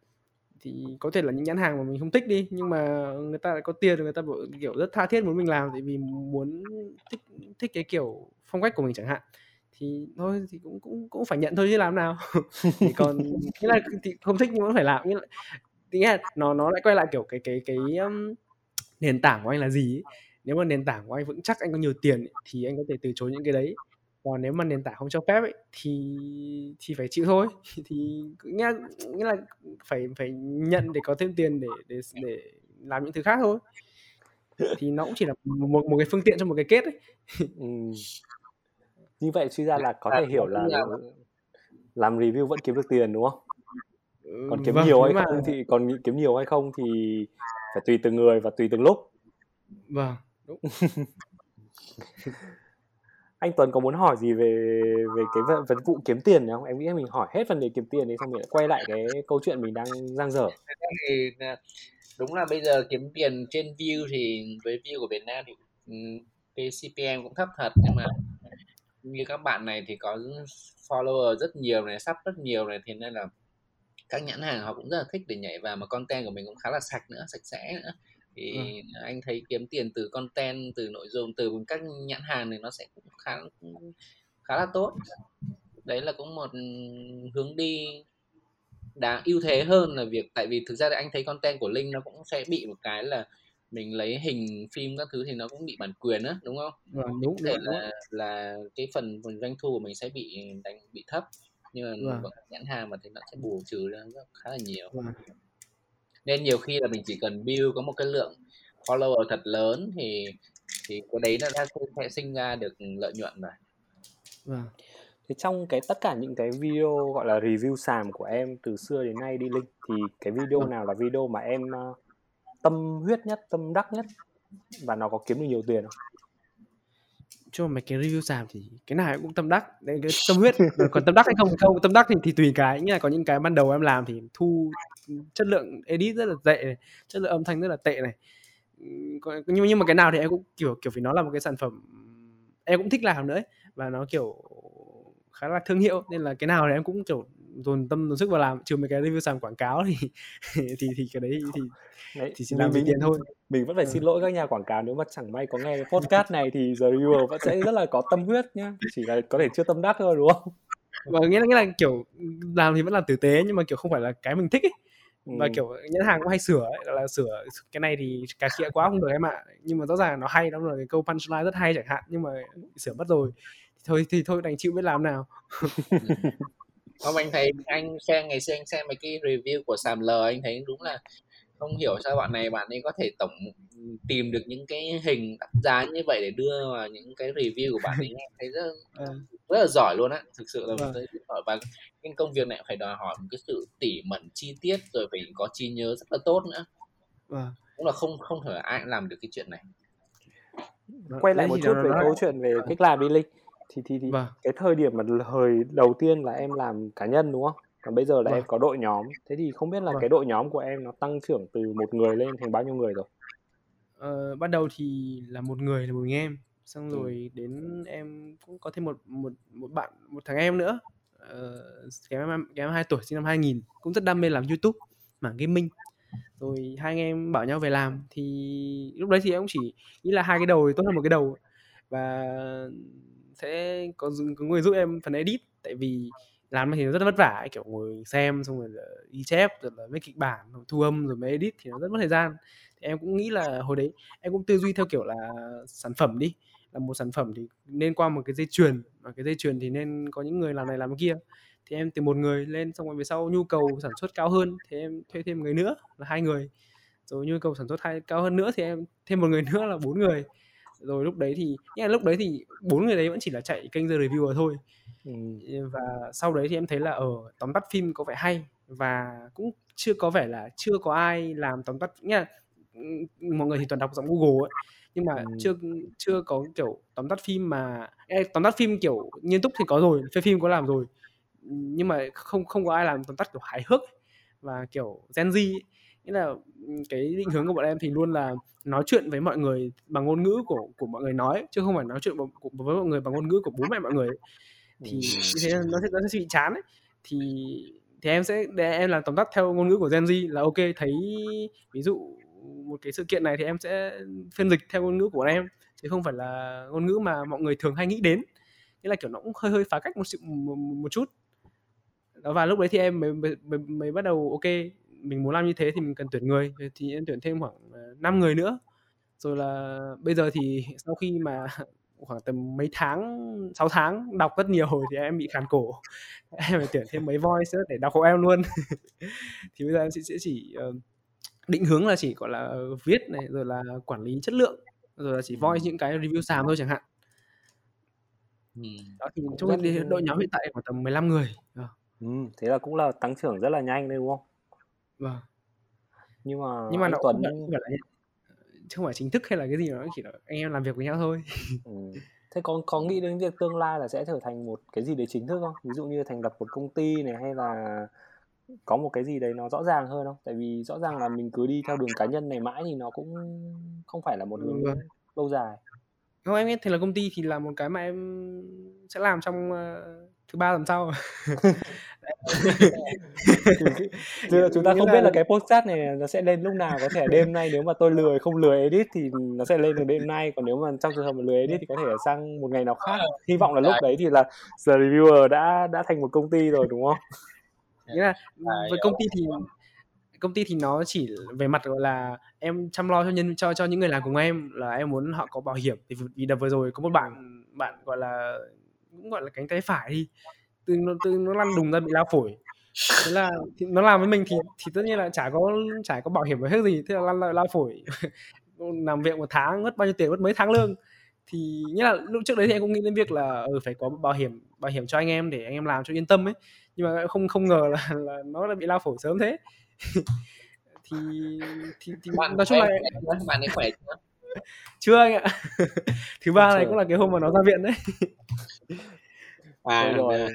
Thì có thể là những nhãn hàng mà mình không thích đi nhưng mà người ta lại có tiền người ta kiểu rất tha thiết muốn mình làm tại vì muốn thích thích cái kiểu phong cách của mình chẳng hạn. Thì thôi thì cũng cũng cũng phải nhận thôi chứ làm nào. Thì còn nghĩa là thì không thích nhưng vẫn phải làm. Nghĩa là, thì nghĩa là nó nó lại quay lại kiểu cái cái cái um, nền tảng của anh là gì ấy nếu mà nền tảng của anh vững chắc anh có nhiều tiền ấy, thì anh có thể từ chối những cái đấy. Còn nếu mà nền tảng không cho phép ấy, thì thì phải chịu thôi. Thì nghĩa nghĩa là phải phải nhận để có thêm tiền để để để làm những thứ khác thôi. Thì nó cũng chỉ là một một cái phương tiện cho một cái kết ấy. Ừ. như vậy suy ra là có thể hiểu là làm review vẫn kiếm được tiền đúng không? Còn kiếm vâng, nhiều hay mà... không thì còn kiếm nhiều hay không thì phải tùy từng người và tùy từng lúc. Vâng đúng anh Tuấn có muốn hỏi gì về về cái vấn vụ kiếm tiền không? Em nghĩ mình hỏi hết vấn đề kiếm tiền đi xong mình lại quay lại cái câu chuyện mình đang giang dở. Thì đúng là bây giờ kiếm tiền trên view thì với view của Việt Nam thì ừ, cái CPM cũng thấp thật nhưng mà như các bạn này thì có follower rất nhiều này, sắp rất nhiều này thì nên là các nhãn hàng họ cũng rất là thích để nhảy vào mà content của mình cũng khá là sạch nữa, sạch sẽ nữa thì ừ. anh thấy kiếm tiền từ content từ nội dung từ các nhãn hàng thì nó sẽ cũng khá khá là tốt. Đấy là cũng một hướng đi đáng ưu thế hơn là việc tại vì thực ra thì anh thấy content của linh nó cũng sẽ bị một cái là mình lấy hình phim các thứ thì nó cũng bị bản quyền á đúng không? Ừ, đúng, đúng, là là cái phần phần doanh thu của mình sẽ bị đánh bị thấp nhưng mà ừ. nhãn hàng mà thì nó sẽ bù trừ ra rất khá là nhiều. Ừ nên nhiều khi là mình chỉ cần build có một cái lượng follower thật lớn thì thì cái đấy nó sẽ sinh ra được lợi nhuận rồi vâng Thế trong cái tất cả những cái video gọi là review sàm của em từ xưa đến nay đi Linh thì cái video vâng. nào là video mà em uh, tâm huyết nhất, tâm đắc nhất và nó có kiếm được nhiều tiền không? Cho mấy cái review sàm thì cái nào cũng tâm đắc. Đấy cái tâm huyết. Còn tâm đắc hay không không tâm đắc thì, thì tùy cái. Như là có những cái ban đầu em làm thì thu chất lượng edit rất là tệ này, chất lượng âm thanh rất là tệ này. Nhưng nhưng mà cái nào thì em cũng kiểu kiểu vì nó là một cái sản phẩm em cũng thích làm nữa ấy. và nó kiểu khá là thương hiệu. Nên là cái nào thì em cũng kiểu dồn tâm dồn sức vào làm. Trừ mấy cái review sàn quảng cáo thì thì thì cái đấy thì đấy, thì chỉ làm vì tiền thôi. mình vẫn phải ừ. xin lỗi các nhà quảng cáo. Nếu mà chẳng may có nghe cái podcast này thì The Reviewer vẫn sẽ rất là có tâm huyết nhá. Chỉ là có thể chưa tâm đắc thôi đúng không? Và nghĩa là nghĩa là kiểu làm thì vẫn làm tử tế nhưng mà kiểu không phải là cái mình thích ấy. Và ừ. kiểu nhãn hàng cũng hay sửa ấy, là sửa cái này thì cà khịa quá không được em ạ. Nhưng mà rõ ràng nó hay lắm rồi cái câu punchline rất hay chẳng hạn nhưng mà sửa mất rồi. Thì thôi thì thôi đành chịu biết làm nào không anh thấy anh xem ngày xưa anh xem mấy cái review của Sàm L anh thấy đúng là không hiểu sao bạn này bạn ấy có thể tổng tìm được những cái hình đắt giá như vậy để đưa vào những cái review của bạn ấy em thấy rất ừ. rất là giỏi luôn á. Thực sự là vâng. rất giỏi. Và cái công việc này phải đòi hỏi một cái sự tỉ mẩn chi tiết rồi phải có trí nhớ rất là tốt nữa. Vâng. cũng là không không thể ai làm được cái chuyện này. Quay lại một chút về câu chuyện về cách làm đi linh thì thì, thì vâng. cái thời điểm mà thời đầu tiên là em làm cá nhân đúng không? Còn bây giờ là vâng. em có đội nhóm. Thế thì không biết là vâng. cái đội nhóm của em nó tăng trưởng từ một người lên thành bao nhiêu người rồi? Ờ, ban đầu thì là một người là một người em. Xong ừ. rồi đến em cũng có thêm một một một bạn một thằng em nữa. Ờ, kém em kém em hai tuổi sinh năm 2000 cũng rất đam mê làm youtube mảng gaming. Rồi hai anh em bảo nhau về làm. Thì lúc đấy thì em cũng chỉ nghĩ là hai cái đầu thì tốt hơn một cái đầu. Và sẽ có, có người giúp em phần edit. Tại vì làm thì nó rất là vất vả kiểu ngồi xem xong rồi ờ, ghi chép rồi là viết kịch bản rồi thu âm rồi mới edit thì nó rất mất thời gian. Thì em cũng nghĩ là hồi đấy em cũng tư duy theo kiểu là sản phẩm đi là một sản phẩm thì nên qua một cái dây chuyền và cái dây chuyền thì nên có những người làm này làm kia. Thì em từ một người lên xong rồi về sau nhu cầu sản xuất cao hơn thì em thuê thêm người nữa là hai người. Rồi nhu cầu sản xuất hai cao hơn nữa thì em thêm một người nữa là bốn người rồi lúc đấy thì nhưng lúc đấy thì bốn người đấy vẫn chỉ là chạy kênh The Reviewer thôi ừ. và sau đấy thì em thấy là ở tóm tắt phim có vẻ hay và cũng chưa có vẻ là chưa có ai làm tóm tắt nha mọi người thì toàn đọc giọng Google ấy nhưng mà ừ. chưa chưa có kiểu tóm tắt phim mà tóm tắt phim kiểu nghiêm túc thì có rồi phê phim có làm rồi nhưng mà không không có ai làm tóm tắt kiểu hài hước và kiểu Gen Z ấy nghĩa là cái định hướng của bọn em thì luôn là nói chuyện với mọi người bằng ngôn ngữ của của mọi người nói chứ không phải nói chuyện với mọi người bằng ngôn ngữ của bố mẹ mọi người thì như thế nó sẽ nó sẽ bị chán ấy. Thì thì em sẽ để em làm tóm tắt theo ngôn ngữ của Gen Z là ok thấy ví dụ một cái sự kiện này thì em sẽ phiên dịch theo ngôn ngữ của em chứ không phải là ngôn ngữ mà mọi người thường hay nghĩ đến. Nghĩa là kiểu nó cũng hơi hơi phá cách một, một, một chút. Đó và lúc đấy thì em mới, mới, mới bắt đầu ok mình muốn làm như thế thì mình cần tuyển người thì em tuyển thêm khoảng 5 ờ, người nữa. Rồi là bây giờ thì sau khi mà khoảng tầm mấy tháng 6 tháng đọc rất nhiều thì em bị khàn cổ. Em phải tuyển thêm mấy voice nữa để đọc hộ em luôn. Thì bây giờ em sẽ, chỉ uh, định hướng là chỉ gọi là viết này rồi là quản lý chất lượng rồi là chỉ voice những cái review xàm thôi chẳng hạn. Ừ. đó thì trong rất... đội nhóm hiện tại khoảng tầm 15 người. Ừ, thế là cũng là tăng trưởng rất là nhanh đấy đúng không vâng. Nhưng mà nhưng mà nó Tuấn... không, phải, là chứ không phải chính thức hay là cái gì nó chỉ là anh em làm việc với nhau thôi. Ừ. thế có có nghĩ đến việc tương lai là sẽ trở thành một cái gì đấy chính thức không? Ví dụ như thành lập một công ty này hay là có một cái gì đấy nó rõ ràng hơn không? Tại vì rõ ràng là mình cứ đi theo đường cá nhân này mãi thì nó cũng không phải là một hướng vâng. lâu dài. Không em biết thành là công ty thì là một cái mà em sẽ làm trong uh, thứ ba tuần sau thì, chúng ta không là... biết là cái postcard này nó sẽ lên lúc nào có thể đêm nay nếu mà tôi lười không lười edit thì nó sẽ lên được đêm nay còn nếu mà trong trường hợp mà lười edit thì có thể sang một ngày nào khác. Hy vọng là lúc đấy thì là the reviewer đã đã thành một công ty rồi đúng không? Nghĩa là với công ty thì công ty thì nó chỉ về mặt gọi là em chăm lo cho nhân cho cho những người làm cùng em là em muốn họ có bảo hiểm. Thì vì đợt vừa rồi có một bạn bạn gọi là cũng gọi là cánh tay phải đi từ nó từ nó lăn đùng ra bị lao phổi. Thế là thì nó làm với mình thì thì tất nhiên là chả có chả có bảo hiểm hay gì thế là lăn lao, lao phổi. Làm việc một tháng mất bao nhiêu tiền mất mấy tháng lương. Thì nghĩa là lúc trước đấy thì em cũng nghĩ đến việc là ừ, phải có bảo hiểm bảo hiểm cho anh em để anh em làm cho yên tâm ấy. Nhưng mà không không ngờ là, là nó là bị lao phổi sớm thế. Thì thì, thì bạn nói chung là bạn ấy khỏe chưa chưa anh ạ. Thứ ba này cũng là cái hôm mà nó ra viện đấy. À rồi.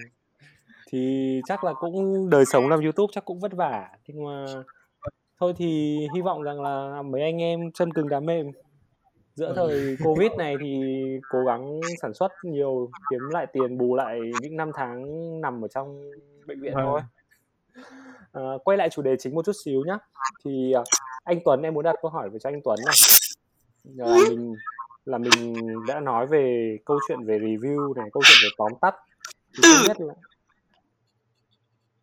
thì chắc là cũng đời sống làm youtube chắc cũng vất vả. Nhưng mà thôi thì hy vọng rằng là mấy anh em chân cứng đá mềm. Giữa ừ. thời covid này thì cố gắng sản xuất nhiều kiếm lại tiền bù lại những năm tháng nằm ở trong bệnh viện thôi. À, quay lại chủ đề chính một chút xíu nhá. Thì à, anh Tuấn em muốn đặt câu hỏi về cho anh Tuấn này là mình là mình đã nói về câu chuyện về review này câu chuyện về tóm tắt. Thì không biết là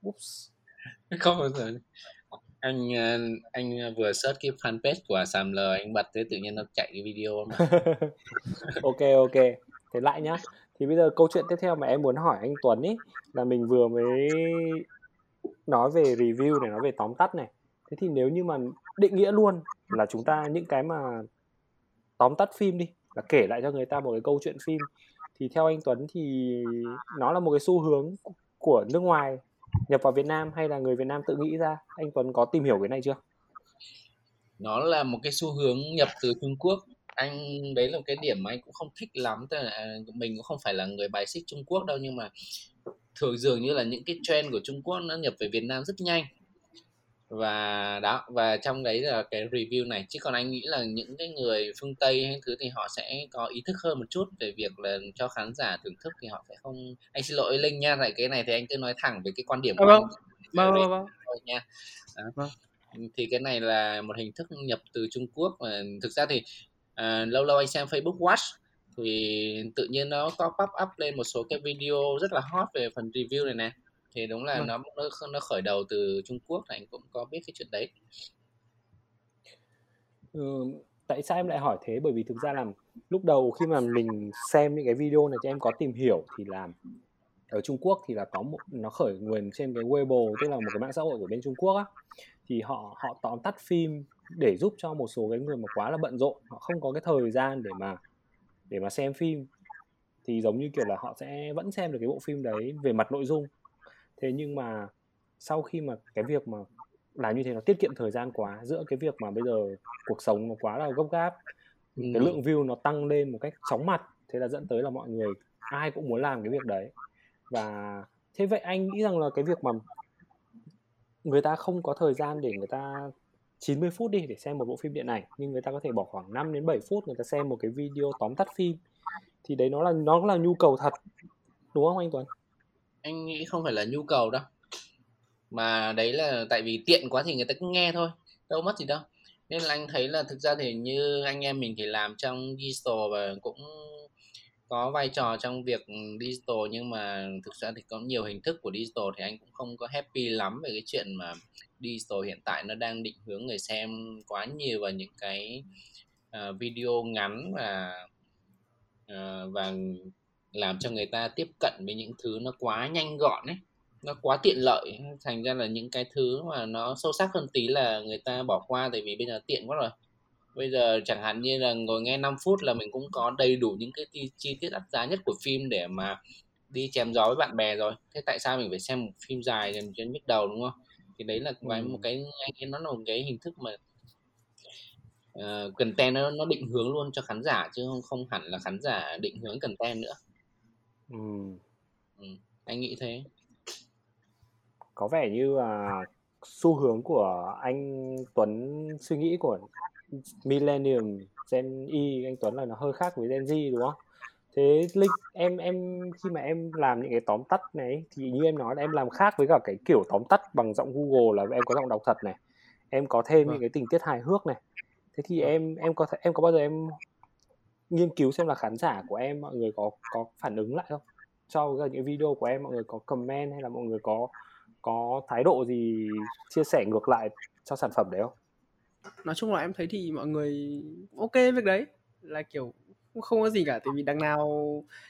Oops. không anh ờ, anh vừa search cái fanpage của Sàm L anh bật thế tự nhiên nó chạy cái video mà. Ok ok. Thế lại nhá. Thì bây giờ câu chuyện tiếp theo mà em muốn hỏi anh Tuấn ấy là mình vừa mới nói về review này nói về tóm tắt này. Thế thì nếu như mà định nghĩa luôn là chúng ta những cái mà tóm tắt phim đi là kể lại cho người ta một cái câu chuyện phim. Thì theo anh Tuấn thì nó là một cái xu hướng của nước ngoài nhập vào Việt Nam hay là người Việt Nam tự nghĩ ra? Anh Tuấn có tìm hiểu cái này chưa? Nó là một cái xu hướng nhập từ Trung Quốc. Anh, đấy là một cái điểm mà anh cũng không thích lắm. Tức là à, mình cũng không phải là người bài xích Trung Quốc đâu, nhưng mà thường dường như là những cái trend của Trung Quốc nó nhập về Việt Nam rất nhanh và đó và trong đấy là cái review này chứ còn anh nghĩ là những cái người phương Tây hay thứ thì họ sẽ có ý thức hơn một chút về việc là cho khán giả thưởng thức thì họ sẽ không anh xin lỗi Linh nha tại cái này thì anh cứ nói thẳng về cái quan điểm của vâng. anh vâng, vâng, vâng. thôi nha đó. vâng. thì cái này là một hình thức nhập từ Trung Quốc và thực ra thì à, lâu lâu anh xem Facebook Watch thì tự nhiên nó có pop up lên một số cái video rất là hot về phần review này nè thì đúng là ừ. nó nó nó khởi đầu từ Trung Quốc anh cũng có biết cái chuyện đấy. Ừ, tại sao em lại hỏi thế? Bởi vì thực ra là lúc đầu khi mà mình xem những cái video này cho em có tìm hiểu thì là ở Trung Quốc thì là có một nó khởi nguồn trên cái Weibo tức là một cái mạng xã hội của bên Trung Quốc á. Thì họ họ tóm tắt phim để giúp cho một số cái người mà quá là bận rộn họ không có cái thời gian để mà để mà xem phim. Thì giống như kiểu là họ sẽ vẫn xem được cái bộ phim đấy về mặt nội dung thế nhưng mà sau khi mà cái việc mà làm như thế nó tiết kiệm thời gian quá giữa cái việc mà bây giờ cuộc sống nó quá là gấp gáp ừ. cái lượng view nó tăng lên một cách chóng mặt thế là dẫn tới là mọi người ai cũng muốn làm cái việc đấy và thế vậy anh nghĩ rằng là cái việc mà người ta không có thời gian để người ta 90 phút đi để xem một bộ phim điện ảnh nhưng người ta có thể bỏ khoảng 5 đến 7 phút người ta xem một cái video tóm tắt phim thì đấy nó là nó là nhu cầu thật đúng không anh Tuấn? Anh nghĩ không phải là nhu cầu đâu. Mà đấy là tại vì tiện quá thì người ta cứ nghe thôi đâu mất gì đâu. Nên là anh thấy là thực ra thì như anh em mình thì làm trong digital và cũng có vai trò trong việc digital nhưng mà thực ra thì có nhiều hình thức của digital thì anh cũng không có happy lắm về cái chuyện mà digital hiện tại nó đang định hướng người xem quá nhiều vào những cái uh, video ngắn và uh, và làm cho người ta tiếp cận với những thứ nó quá nhanh gọn ấy nó quá tiện lợi. Thành ra là những cái thứ mà nó sâu sắc hơn tí là người ta bỏ qua tại vì bây giờ tiện quá rồi. Bây giờ chẳng hạn như là ngồi nghe 5 phút là mình cũng có đầy đủ những cái chi, chi tiết đắt giá nhất của phim để mà đi chém gió với bạn bè rồi. Thế tại sao mình phải xem một phim dài dần cho nhức đầu đúng không? Thì đấy là cái một cái anh ấy nó là một cái hình thức mà uh, content nó nó định hướng luôn cho khán giả chứ không không hẳn là khán giả định hướng content nữa ừ. Ừ, anh nghĩ thế có vẻ như là xu hướng của anh Tuấn suy nghĩ của Millennium Gen Y anh Tuấn là nó hơi khác với Gen Z đúng không? Thế Linh em em khi mà em làm những cái tóm tắt này thì như em nói là em làm khác với cả cái kiểu tóm tắt bằng giọng Google là em có giọng đọc thật này em có thêm những vâng. cái tình tiết hài hước này thế thì vâng. em em có em có bao giờ em nghiên cứu xem là khán giả của em mọi người có có phản ứng lại không? Cho những video của em mọi người có comment hay là mọi người có có thái độ gì chia sẻ ngược lại cho sản phẩm đấy không? Nói chung là em thấy thì mọi người ok việc đấy. Là kiểu cũng không có gì cả tại vì đằng nào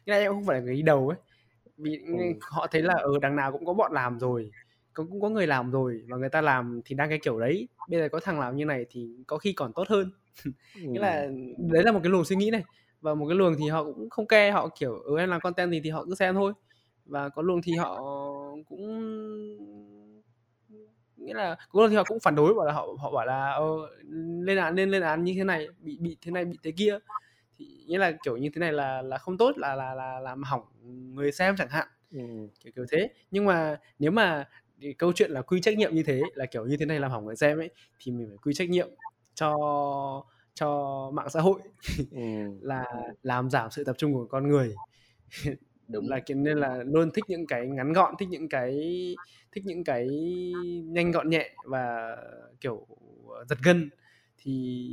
như này em không phải là người đi đầu ấy. Vì ừ. họ thấy là ở ừ, đằng nào cũng có bọn làm rồi cũng cũng có người làm rồi và người ta làm thì đang cái kiểu đấy. Bây giờ có thằng làm như này thì có khi còn tốt hơn. nghĩa là đấy là một cái luồng suy nghĩ này. Và một cái luồng thì họ cũng không ke họ kiểu ừ em làm content gì thì họ cứ xem thôi. Và có luồng thì họ cũng nghĩa là có luồng thì họ cũng phản đối bảo là họ họ bảo là ờ, lên án nên lên án như thế này bị bị thế này bị thế kia. Thì nghĩa là kiểu như thế này là là không tốt là là là làm hỏng người xem chẳng hạn. Ừ. kiểu kiểu thế. Nhưng mà nếu mà thì câu chuyện là quy trách nhiệm như thế là kiểu như thế này làm hỏng người xem ấy thì mình phải quy trách nhiệm cho cho mạng xã hội ừ. là làm giảm sự tập trung của con người. Đúng. Là nên là luôn thích những cái ngắn gọn thích những cái thích những cái nhanh gọn nhẹ và kiểu giật gân. Thì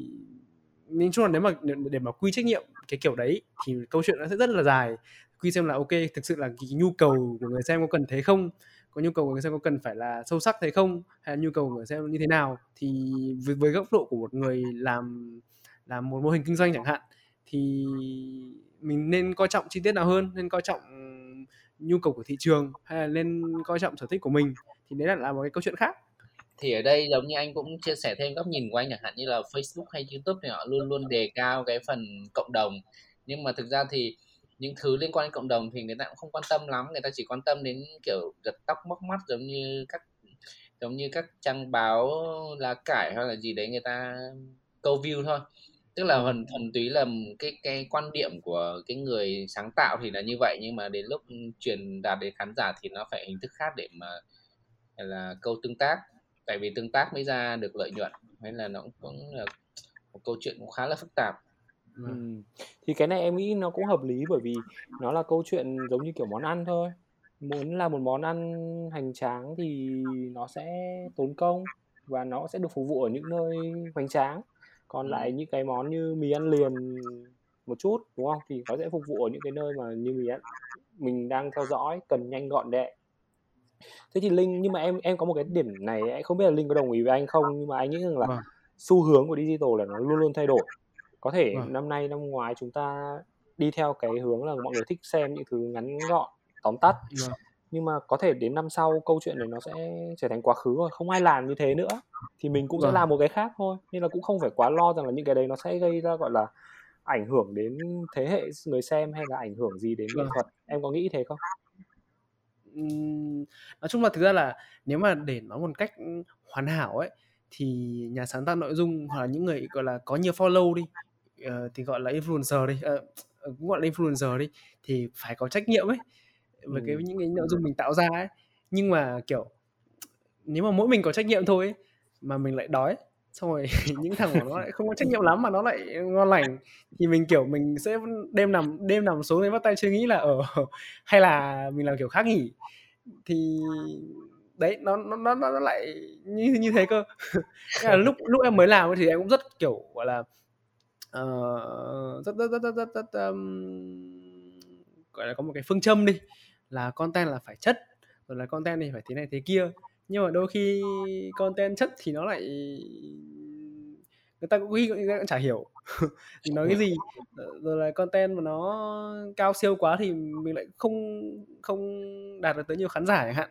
nên chung là nếu mà để mà quy trách nhiệm cái kiểu đấy thì câu chuyện nó sẽ rất là dài. Quy xem là ok thực sự là cái nhu cầu của người xem có cần thế không có nhu cầu của người xem có cần phải là sâu sắc thế không? Hay là nhu cầu của người xem như thế nào? Thì với, với góc độ của một người làm làm một mô hình kinh doanh chẳng hạn thì mình nên coi trọng chi tiết nào hơn? Nên coi trọng nhu cầu của thị trường hay là nên coi trọng sở thích của mình? Thì đấy là, là một cái câu chuyện khác. Thì ở đây giống như anh cũng chia sẻ thêm góc nhìn của anh chẳng hạn như là Facebook hay YouTube thì họ luôn luôn đề cao cái phần cộng đồng. Nhưng mà thực ra thì những thứ liên quan đến cộng đồng thì người ta cũng không quan tâm lắm người ta chỉ quan tâm đến kiểu giật tóc móc mắt giống như các giống như các trang báo lá cải hay là gì đấy người ta câu view thôi. Tức là thuần thuần túy là cái cái quan điểm của cái người sáng tạo thì là như vậy nhưng mà đến lúc truyền đạt đến khán giả thì nó phải hình thức khác để mà là câu tương tác. Tại vì tương tác mới ra được lợi nhuận hay là nó cũng là một câu chuyện cũng khá là phức tạp Ừ. Thì cái này em nghĩ nó cũng hợp lý bởi vì nó là câu chuyện giống như kiểu món ăn thôi. Muốn làm một món ăn hoành tráng thì nó sẽ tốn công và nó sẽ được phục vụ ở những nơi hoành tráng. Còn ừ. lại những cái món như mì ăn liền một chút đúng không? Thì nó sẽ phục vụ ở những cái nơi mà như mì ăn mình đang theo dõi cần nhanh gọn lẹ. Thế thì Linh nhưng mà em em có một cái điểm này không biết là Linh có đồng ý với anh không nhưng mà anh nghĩ rằng là vâng. xu hướng của digital là nó luôn luôn thay đổi có thể vâng. năm nay năm ngoái chúng ta đi theo cái hướng là mọi người thích xem những thứ ngắn gọn tóm tắt vâng. nhưng mà có thể đến năm sau câu chuyện này nó sẽ trở thành quá khứ rồi không ai làm như thế nữa thì mình cũng vâng. sẽ làm một cái khác thôi nên là cũng không phải quá lo rằng là những cái đấy nó sẽ gây ra gọi là ảnh hưởng đến thế hệ người xem hay là ảnh hưởng gì đến nghệ vâng. thuật em có nghĩ thế không nói chung là thực ra là nếu mà để nói một cách hoàn hảo ấy thì nhà sáng tạo nội dung hoặc là những người gọi là có nhiều follow đi uh, thì gọi là influencer đi. Uh, cũng gọi là influencer đi thì phải có trách nhiệm ấy với ừ. cái những cái nội dung mình tạo ra ấy. Nhưng mà kiểu nếu mà mỗi mình có trách nhiệm thôi ấy, mà mình lại đói xong rồi những thằng của nó lại không có trách nhiệm lắm mà nó lại ngon lành thì mình kiểu mình sẽ đêm nằm đêm nằm xuống đến bắt tay suy nghĩ là ở ờ, hay là mình làm kiểu khác nhỉ? Thì đấy nó nó nó nó lại như như thế cơ. Là lúc lúc em mới làm thì em cũng rất kiểu gọi là uh, rất rất rất rất rất, rất um, gọi là có một cái phương châm đi là content là phải chất rồi là content thì phải thế này thế kia. Nhưng mà đôi khi content chất thì nó lại người ta cũng người ta cũng chả hiểu nói cái gì. Rồi là content mà nó cao siêu quá thì mình lại không không đạt được tới nhiều khán giả chẳng hạn.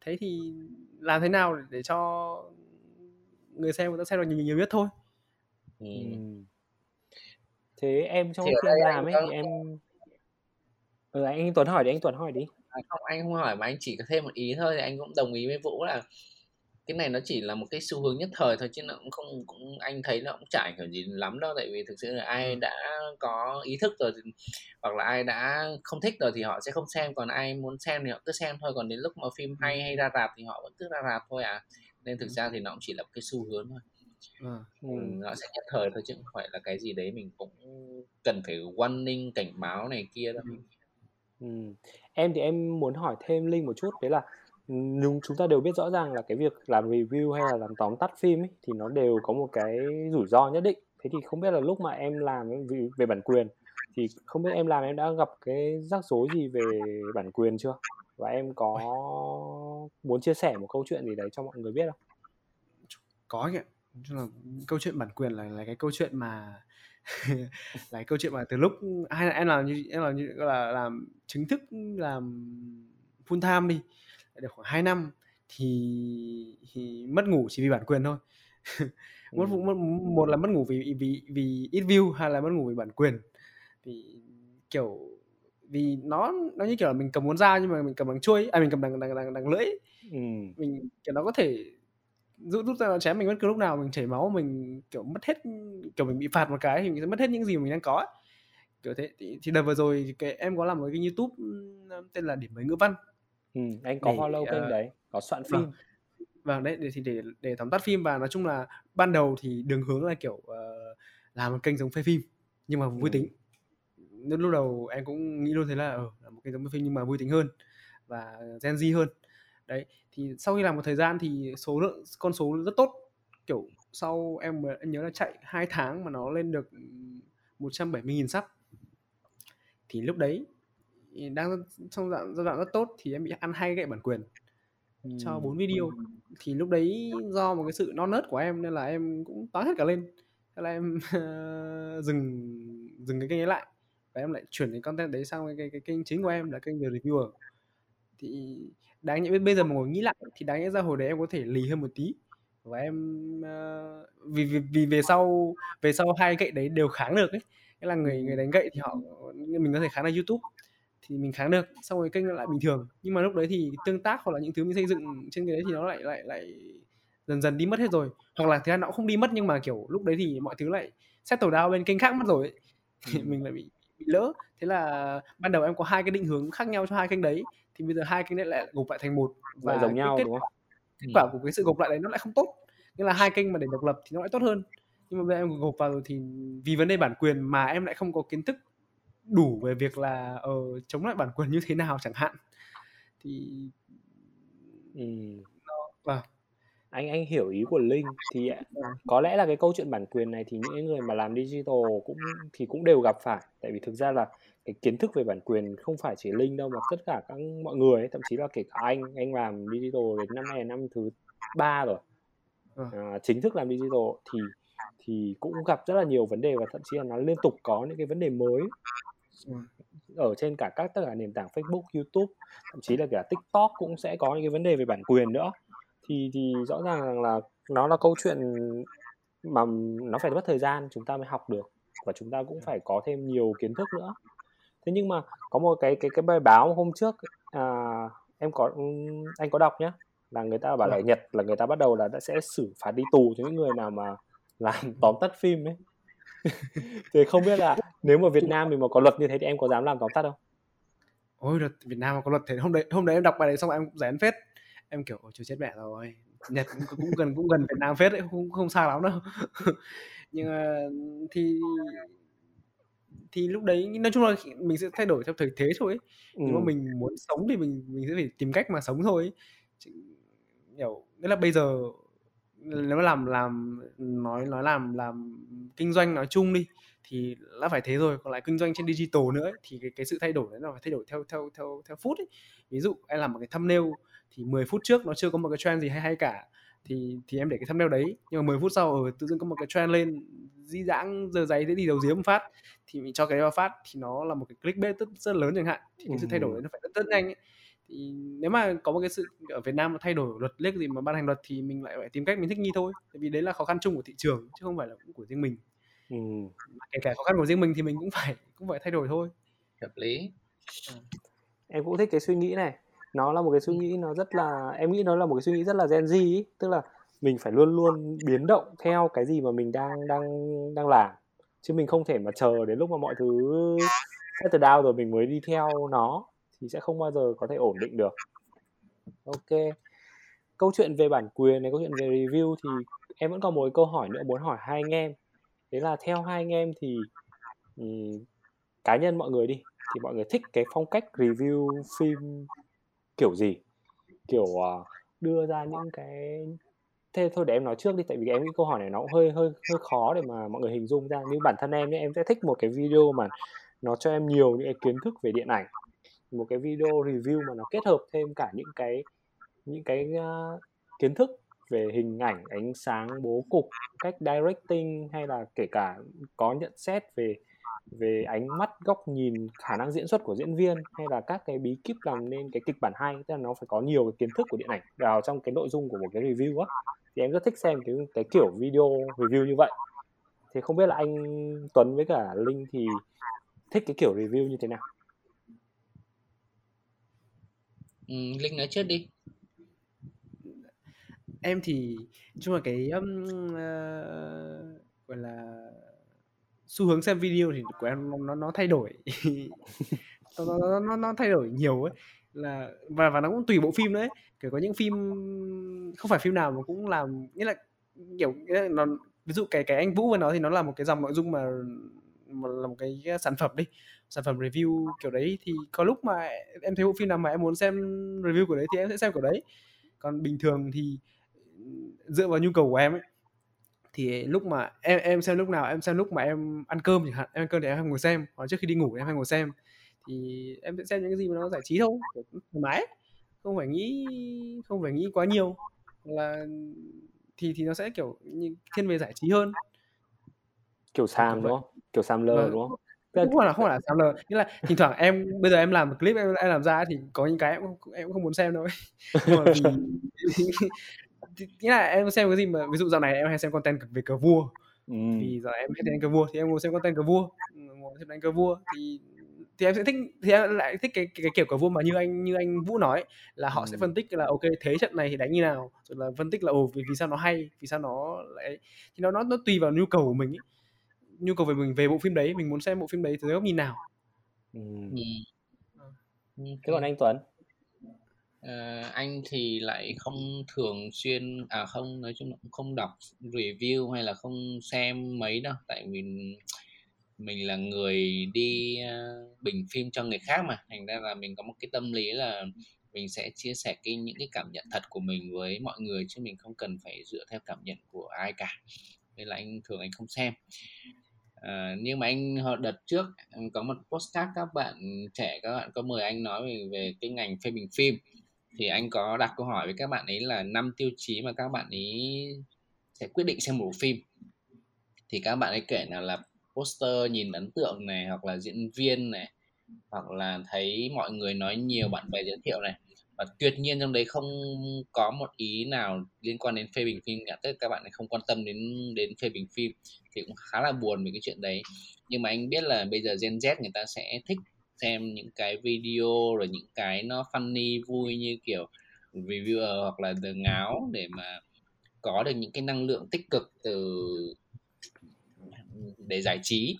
Thế thì làm thế nào để, để cho người xem người ta xem được nhiều nhiều nhất thôi? Ừ. thế em trong khi em làm ấy thì em ừ, anh Tuấn hỏi đi anh Tuấn hỏi đi. À, không anh không hỏi mà anh chỉ có thêm một ý thôi thì anh cũng đồng ý với Vũ là cái này nó chỉ là một cái xu hướng nhất thời thôi chứ nó cũng không cũng anh thấy nó cũng chả hưởng gì lắm đâu tại vì thực sự là ai đã có ý thức rồi thì, hoặc là ai đã không thích rồi thì họ sẽ không xem còn ai muốn xem thì họ cứ xem thôi còn đến lúc mà phim hay hay ra rạp thì họ vẫn cứ ra rạp thôi à. Nên thực ra thì nó cũng chỉ là một cái xu hướng thôi à. ừ, nó sẽ nhất thời thôi chứ không phải là cái gì đấy mình cũng cần phải warning cảnh báo này kia đâu. Ừ. em thì em muốn hỏi thêm linh một chút đấy là nhưng chúng ta đều biết rõ ràng là cái việc làm review hay là làm tóm tắt phim ấy, thì nó đều có một cái rủi ro nhất định. Thế thì không biết là lúc mà em làm về, bản quyền thì không biết em làm em đã gặp cái rắc rối gì về bản quyền chưa? Và em có muốn chia sẻ một câu chuyện gì đấy cho mọi người biết không? Có kìa là câu chuyện bản quyền là là cái câu chuyện mà là cái câu chuyện mà từ lúc hay là em làm như em làm như là làm chính thức làm full time đi được khoảng 2 năm thì, thì mất ngủ chỉ vì bản quyền thôi mất, ừ. mất một là mất ngủ vì vì vì ít view hay là mất ngủ vì bản quyền thì kiểu vì nó nó như kiểu là mình cầm con dao nhưng mà mình cầm bằng chuôi à mình cầm đằng đằng đằng, đằng lưỡi ừ. mình kiểu nó có thể rút rút ra nó chém mình bất cứ lúc nào mình chảy máu mình kiểu mất hết kiểu mình bị phạt một cái thì mình sẽ mất hết những gì mình đang có kiểu thế thì, thì đợt vừa rồi cái em có làm một cái youtube tên là điểm mới ngữ văn. Ừ, anh có để, follow kênh uh, đấy có soạn vâng. phim. Vâng đấy để thì để để tóm tắt phim và nói chung là ban đầu thì đường hướng là kiểu uh, làm một kênh giống phê phim nhưng mà vui ừ. tính. Lúc, đầu em cũng nghĩ luôn thế là ở uh, là một kênh giống phê phim nhưng mà vui tính hơn và gen Z hơn đấy thì sau khi làm một thời gian thì số lượng con số rất tốt. Kiểu sau em, em nhớ là chạy hai tháng mà nó lên được 170.000 sub thì lúc đấy đang trong giai giai đoạn rất tốt thì em bị ăn hay gậy bản quyền ừ. cho bốn video. thì lúc đấy do một cái sự non nớt của em nên là em cũng toán hết cả lên. Thế là em dừng dừng cái kênh ấy lại và em lại chuyển cái content đấy sang cái, cái, cái kênh chính của em là kênh The Reviewer. Thì đáng nhẽ bây giờ mà ngồi nghĩ lại thì đáng nhẽ ra hồi đấy em có thể lì hơn một tí. Và em uh, vì, vì vì về sau về sau hai gậy đấy đều kháng được ấy. Nghĩa là người người đánh gậy thì họ mình có thể kháng được YouTube thì mình kháng được. Xong rồi kênh lại bình thường. Nhưng mà lúc đấy thì tương tác hoặc là những thứ mình xây dựng trên cái đấy thì nó lại lại lại dần dần đi mất hết rồi. Hoặc là thứ hai nó cũng không đi mất nhưng mà kiểu lúc đấy thì mọi thứ lại settle down bên kênh khác mất rồi ấy. thì mình lại bị, bị lỡ. Thế là ban đầu em có hai cái định hướng khác nhau cho hai kênh đấy thì bây giờ hai kênh đấy lại gộp lại thành một và giống nhau kết, đúng không? kết quả của cái sự gộp lại đấy nó lại không tốt. Nghĩa là hai kênh mà để độc lập thì nó lại tốt hơn. Nhưng mà bây giờ em gộp vào rồi thì vì vấn đề bản quyền mà em lại không có kiến thức đủ về việc là ờ, chống lại bản quyền như thế nào chẳng hạn. Thì ừ. vâng anh anh hiểu ý của linh thì có lẽ là cái câu chuyện bản quyền này thì những người mà làm digital cũng thì cũng đều gặp phải. Tại vì thực ra là cái kiến thức về bản quyền không phải chỉ linh đâu mà tất cả các mọi người ấy, thậm chí là kể cả anh anh làm digital đến năm nay năm thứ ba rồi. Vâng. à, chính thức làm digital thì thì cũng gặp rất là nhiều vấn đề và thậm chí là nó liên tục có những cái vấn đề mới ở trên cả các tất cả nền tảng Facebook, YouTube, thậm chí là cả TikTok cũng sẽ có những cái vấn đề về bản quyền nữa. Thì thì rõ ràng là nó là câu chuyện mà nó phải mất thời gian chúng ta mới học được và chúng ta cũng phải có thêm nhiều kiến thức nữa. Thế nhưng mà có một cái cái cái bài báo hôm trước à, em có anh có đọc nhé là người ta bảo là Nhật là người ta bắt đầu là đã sẽ xử phạt đi tù cho những người nào mà làm tóm tắt phim ấy. Thì không biết là nếu mà Việt Nam mình mà có luật như thế thì em có dám làm tóm tắt không? Ôi luật Việt Nam mà có luật thế. Hôm đấy hôm đấy em đọc bài đấy xong em cũng rén phết em kiểu ôi chết mẹ rồi Nhật cũng, cũng gần cũng gần Việt Nam phết đấy không không sao lắm đâu nhưng mà thì thì lúc đấy nói chung là mình sẽ thay đổi theo thời thế thôi ấy. Ừ. nếu mà mình muốn sống thì mình mình sẽ phải tìm cách mà sống thôi ấy. kiểu nghĩa là bây giờ nếu mà làm làm nói nói làm làm kinh doanh nói chung đi thì đã phải thế rồi còn lại kinh doanh trên digital nữa ấy, thì cái cái sự thay đổi đấy là phải thay đổi theo theo theo theo phút ấy ví dụ em làm một cái thumbnail thì 10 phút trước nó chưa có một cái trend gì hay hay cả. Thì thì em để cái thumbnail đấy nhưng mà 10 phút sau ở tự dưng có một cái trend lên di dãng giờ giấy thế đi đầu một phát thì mình cho cái vào phát thì nó là một cái clickbait rất, rất lớn chẳng hạn. Thì cái sự thay đổi đấy nó phải rất rất nhanh ấy. thì nếu mà có một cái sự ở Việt Nam mà thay đổi luật lếch gì mà ban hành luật thì mình lại phải tìm cách mình thích nghi thôi. Tại vì đấy là khó khăn chung của thị trường chứ không phải là của riêng mình. Ừ. kể cả khó khăn của riêng mình thì mình cũng phải cũng phải thay đổi thôi. Hợp lý. Ừ. em cũng thích cái suy nghĩ này nó là một cái suy nghĩ nó rất là em nghĩ nó là một cái suy nghĩ rất là Gen Z ý. tức là mình phải luôn luôn biến động theo cái gì mà mình đang đang đang làm. Chứ mình không thể mà chờ đến lúc mà mọi thứ settle down rồi mình mới đi theo nó thì sẽ không bao giờ có thể ổn định được. Ok. Câu chuyện về bản quyền này câu chuyện về review thì em vẫn còn một câu hỏi nữa muốn hỏi hai anh em. Đấy là theo hai anh em thì um, cá nhân mọi người đi thì mọi người thích cái phong cách review phim kiểu gì? Kiểu uh, đưa ra những cái thế thôi để em nói trước đi tại vì em nghĩ câu hỏi này nó cũng hơi hơi hơi khó để mà mọi người hình dung ra. Như bản thân em nhé em sẽ thích một cái video mà nó cho em nhiều những cái kiến thức về điện ảnh một cái video review mà nó kết hợp thêm cả những cái những cái uh, kiến thức về hình ảnh ánh sáng bố cục cách directing hay là kể cả có nhận xét về về ánh mắt góc nhìn khả năng diễn xuất của diễn viên hay là các cái bí kíp làm nên cái kịch bản hay tức là nó phải có nhiều cái kiến thức của điện ảnh vào trong cái nội dung của một cái review á thì em rất thích xem cái cái kiểu video review như vậy. Thì không biết là anh Tuấn với cả Linh thì thích cái kiểu review như thế nào? Ừ, Linh nói trước đi. Em thì chung là cái um, uh, gọi là xu hướng xem video thì của em nó nó thay đổi. Nó, nó, nó, nó thay đổi nhiều ấy. Là và và nó cũng tùy bộ phim đấy kiểu có những phim không phải phim nào mà cũng làm nghĩa là kiểu nghĩa là nó ví dụ cái cái anh Vũ và nó thì nó là một cái dòng nội dung mà, mà là một cái sản phẩm đi sản phẩm review kiểu đấy. Thì có lúc mà em thấy bộ phim nào mà em muốn xem review của đấy thì em sẽ xem của đấy. Còn bình thường thì dựa vào nhu cầu của em ấy thì lúc mà em em xem lúc nào em xem lúc mà em ăn cơm chẳng hạn em ăn cơm thì em hay ngồi xem hoặc trước khi đi ngủ em hay ngồi xem. Thì em sẽ xem những cái gì mà nó giải trí thôi thoải mái không phải nghĩ không phải nghĩ quá nhiều. Là thì thì nó sẽ kiểu như thiên về giải trí hơn. Kiểu sam đúng không? Kiểu sam lơ vâng. đúng không? Không phải là không phải là sam lơ. Nghĩa là thỉnh thoảng em bây giờ em làm một clip em, em làm ra thì có những cái em em cũng không muốn xem đâu. Nhưng mà vì nghĩa là em xem cái gì mà ví dụ dạo này em hay xem content về cờ vua ừ. vì giờ em hay xem cờ vua thì em ngồi xem content cờ vua ngồi xem đánh cờ vua thì thì em sẽ thích thì em lại thích cái, cái, cái kiểu cờ vua mà như anh như anh Vũ nói là họ ừ. sẽ phân tích là ok thế trận này thì đánh như nào rồi là phân tích là ồ vì, vì sao nó hay vì sao nó lại thì nó nó nó tùy vào nhu cầu của mình ấy. nhu cầu về mình về bộ phim đấy mình muốn xem bộ phim đấy từ góc nhìn nào ừ. Ừ. thế còn anh Tuấn Uh, anh thì lại không thường xuyên à không nói chung là cũng không đọc review hay là không xem mấy đâu. Tại mình mình là người đi uh, bình phim cho người khác mà. Thành ra là mình có một cái tâm lý là mình sẽ chia sẻ cái những cái cảm nhận thật của mình với mọi người chứ mình không cần phải dựa theo cảm nhận của ai cả. Nên là anh thường anh không xem. À, nhưng mà anh họ đợt trước ừ, có một postcard các bạn trẻ các bạn có mời anh nói về về cái ngành phê bình phim thì anh có đặt câu hỏi với các bạn ấy là năm tiêu chí mà các bạn ấy sẽ quyết định xem một bộ phim. Thì các bạn ấy kể là là poster, nhìn ấn tượng này, hoặc là diễn viên này, hoặc là thấy mọi người nói nhiều, bạn bè giới thiệu này. Và tuyệt nhiên trong đấy không có một ý nào liên quan đến phê bình phim cả. Tức các bạn ấy không quan tâm đến đến phê bình phim thì cũng khá là buồn về cái chuyện đấy. Nhưng mà anh biết là bây giờ Gen Z người ta sẽ thích xem những cái video rồi những cái nó funny vui như kiểu reviewer hoặc là từ ngáo để mà có được những cái năng lượng tích cực từ để giải trí.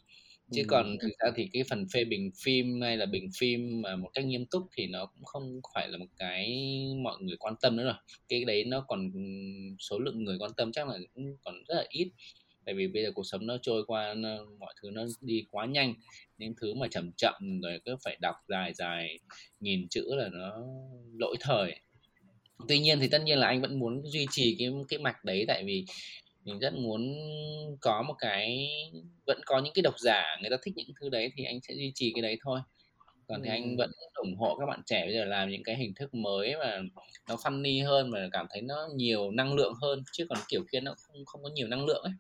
Chứ còn thực ra thì cái phần phê bình phim hay là bình phim mà một cách nghiêm túc thì nó cũng không phải là một cái mọi người quan tâm nữa rồi. Cái đấy nó còn số lượng người quan tâm chắc là cũng còn rất là ít tại vì bây giờ cuộc sống nó trôi qua nó, mọi thứ nó đi quá nhanh những thứ mà chậm chậm rồi cứ phải đọc dài dài nghìn chữ là nó lỗi thời. Tuy nhiên thì tất nhiên là anh vẫn muốn duy trì cái cái mạch đấy tại vì mình rất muốn có một cái vẫn có những cái độc giả người ta thích những thứ đấy thì anh sẽ duy trì cái đấy thôi. Còn ừ. thì anh vẫn ủng hộ các bạn trẻ bây giờ làm những cái hình thức mới và nó funny hơn và cảm thấy nó nhiều năng lượng hơn chứ còn kiểu kia nó không không có nhiều năng lượng ấy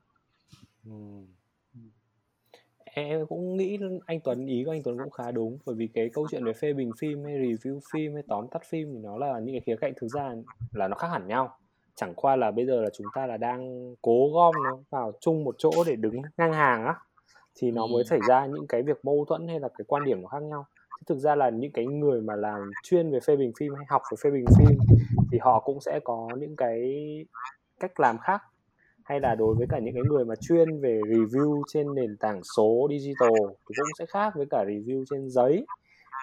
em cũng nghĩ anh Tuấn ý của anh Tuấn cũng khá đúng bởi vì cái câu chuyện về phê bình phim hay review phim hay tóm tắt phim thì nó là những cái khía cạnh thực ra là nó khác hẳn nhau. Chẳng qua là bây giờ là chúng ta là đang cố gom nó vào chung một chỗ để đứng ngang hàng á thì nó mới xảy ra những cái việc mâu thuẫn hay là cái quan điểm nó khác nhau. Chứ thực ra là những cái người mà làm chuyên về phê bình phim hay học về phê bình phim thì họ cũng sẽ có những cái cách làm khác hay là đối với cả những cái người mà chuyên về review trên nền tảng số digital thì cũng sẽ khác với cả review trên giấy.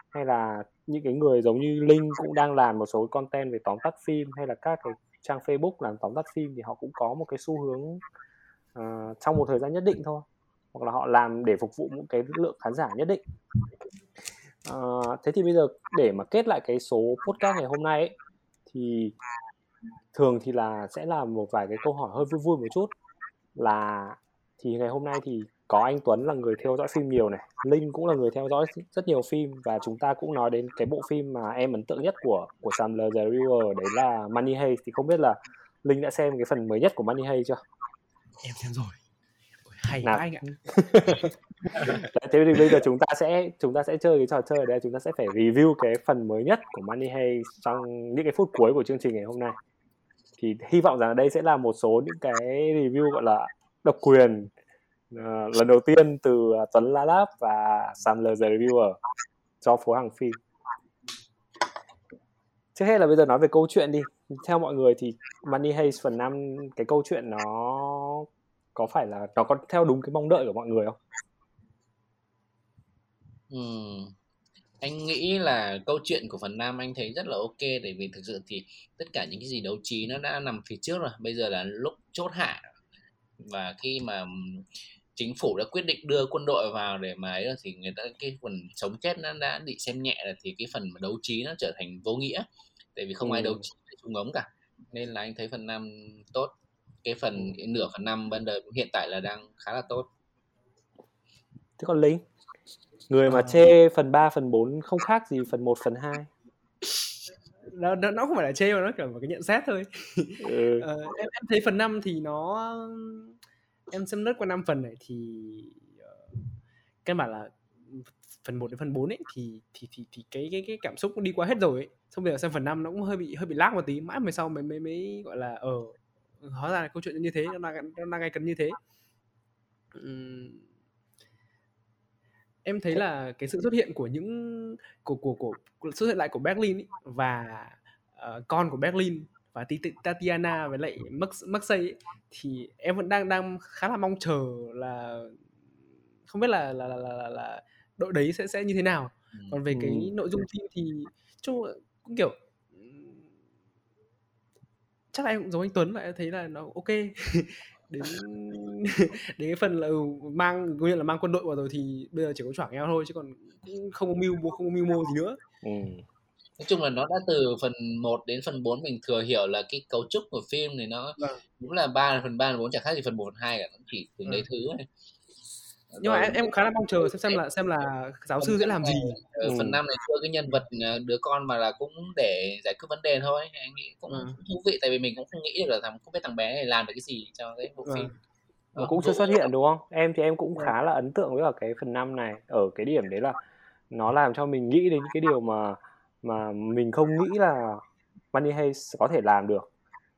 Hay là những cái người giống như Linh cũng đang làm một số content về tóm tắt phim hay là các cái trang Facebook làm tóm tắt phim thì họ cũng có một cái xu hướng uh, trong một thời gian nhất định thôi. Hoặc là họ làm để phục vụ một cái lượng khán giả nhất định. Uh, thế thì bây giờ để mà kết lại cái số podcast ngày hôm nay ấy, thì thường thì là sẽ là một vài cái câu hỏi hơi vui vui một chút là thì ngày hôm nay thì có anh Tuấn là người theo dõi phim nhiều này, Linh cũng là người theo dõi rất nhiều phim và chúng ta cũng nói đến cái bộ phim mà em ấn tượng nhất của của Sam the Reviewer đấy là Money Heist thì không biết là Linh đã xem cái phần mới nhất của Money Heist chưa? Em xem rồi. Hay nào. anh ạ. thế thì bây giờ chúng ta sẽ chúng ta sẽ chơi cái trò chơi đấy chúng ta sẽ phải review cái phần mới nhất của Money Heist trong những cái phút cuối của chương trình ngày hôm nay thì hy vọng rằng đây sẽ là một số những cái review gọi là độc quyền uh, lần đầu tiên từ à, Tuấn La Lab và Sam the Reviewer cho phố hàng phim trước hết là bây giờ nói về câu chuyện đi theo mọi người thì Money Heist phần 5 cái câu chuyện nó có phải là nó có theo đúng cái mong đợi của mọi người không? Ừ. Anh nghĩ là câu chuyện của phần 5 anh thấy rất là ok tại vì thực sự thì tất cả những cái gì đấu trí nó đã nằm phía trước rồi. Bây giờ là lúc chốt hạ. Và khi mà chính phủ đã quyết định đưa quân đội vào để mà ấy thì người ta cái phần sống chết nó đã bị xem nhẹ rồi thì cái phần mà đấu trí nó trở thành vô nghĩa. Tại vì không ừ. ai đấu trí để súng ống cả. Nên là anh thấy phần năm tốt. Cái phần cái nửa phần năm ban đầu hiện tại là đang khá là tốt. Thế còn linh người mà ờ. chê phần 3, phần 4 không khác gì phần 1, phần 2 nó, nó, nó không phải là chê mà nó kiểu một cái nhận xét thôi ừ. ờ, em, em thấy phần 5 thì nó em xem lướt qua 5 phần này thì uh, căn bản là phần 1 đến phần 4 ấy thì thì thì thì cái cái cái cảm xúc cũng đi qua hết rồi ấy. Xong bây giờ xem phần 5 nó cũng hơi bị hơi bị lag một tí, mãi về sau mới mới mới gọi là ở ờ, hóa ra là câu chuyện như thế, nó đang nó đang ngay cần như thế. Uhm, em thấy là cái sự xuất hiện của những của của của, của xuất hiện lại của Berlin ý, và uh, con của Berlin và Tatiana với lại Max Maxey thì em vẫn đang đang khá là mong chờ là không biết là là là là, là đội đấy sẽ sẽ như thế nào còn về cái ừ. nội dung phim thì chung cũng kiểu chắc là em cũng giống anh Tuấn em thấy là nó ok đến đến cái phần là ừ, mang gọi là mang quân đội vào rồi thì bây giờ chỉ có choảng nhau thôi chứ còn cũng không có mưu không có mưu mô gì nữa ừ nói chung là nó đã từ phần 1 đến phần 4 mình thừa hiểu là cái cấu trúc của phim này nó vâng. đúng là ba phần ba phần bốn chẳng khác gì phần 1 phần 2 cả nó chỉ từng đấy vâng. thứ này nhưng mà em em khá là mong chờ xem xem là xem là giáo sư sẽ làm gì. Ở ừ. phần năm này đưa cái nhân vật ờ, đứa con mà là cũng để giải quyết vấn đề thôi. Anh nghĩ cũng ừ. thú vị tại vì mình cũng không nghĩ được là thằng không biết thằng bé này làm được cái gì cho cái bộ ừ. phim. Nó cũng chưa xuất hiện đúng không? Em thì em cũng khá là ấn tượng với cái phần năm này. Ở cái điểm đấy là nó làm cho mình nghĩ đến những cái điều mà mà mình không nghĩ là Money Heist có thể làm được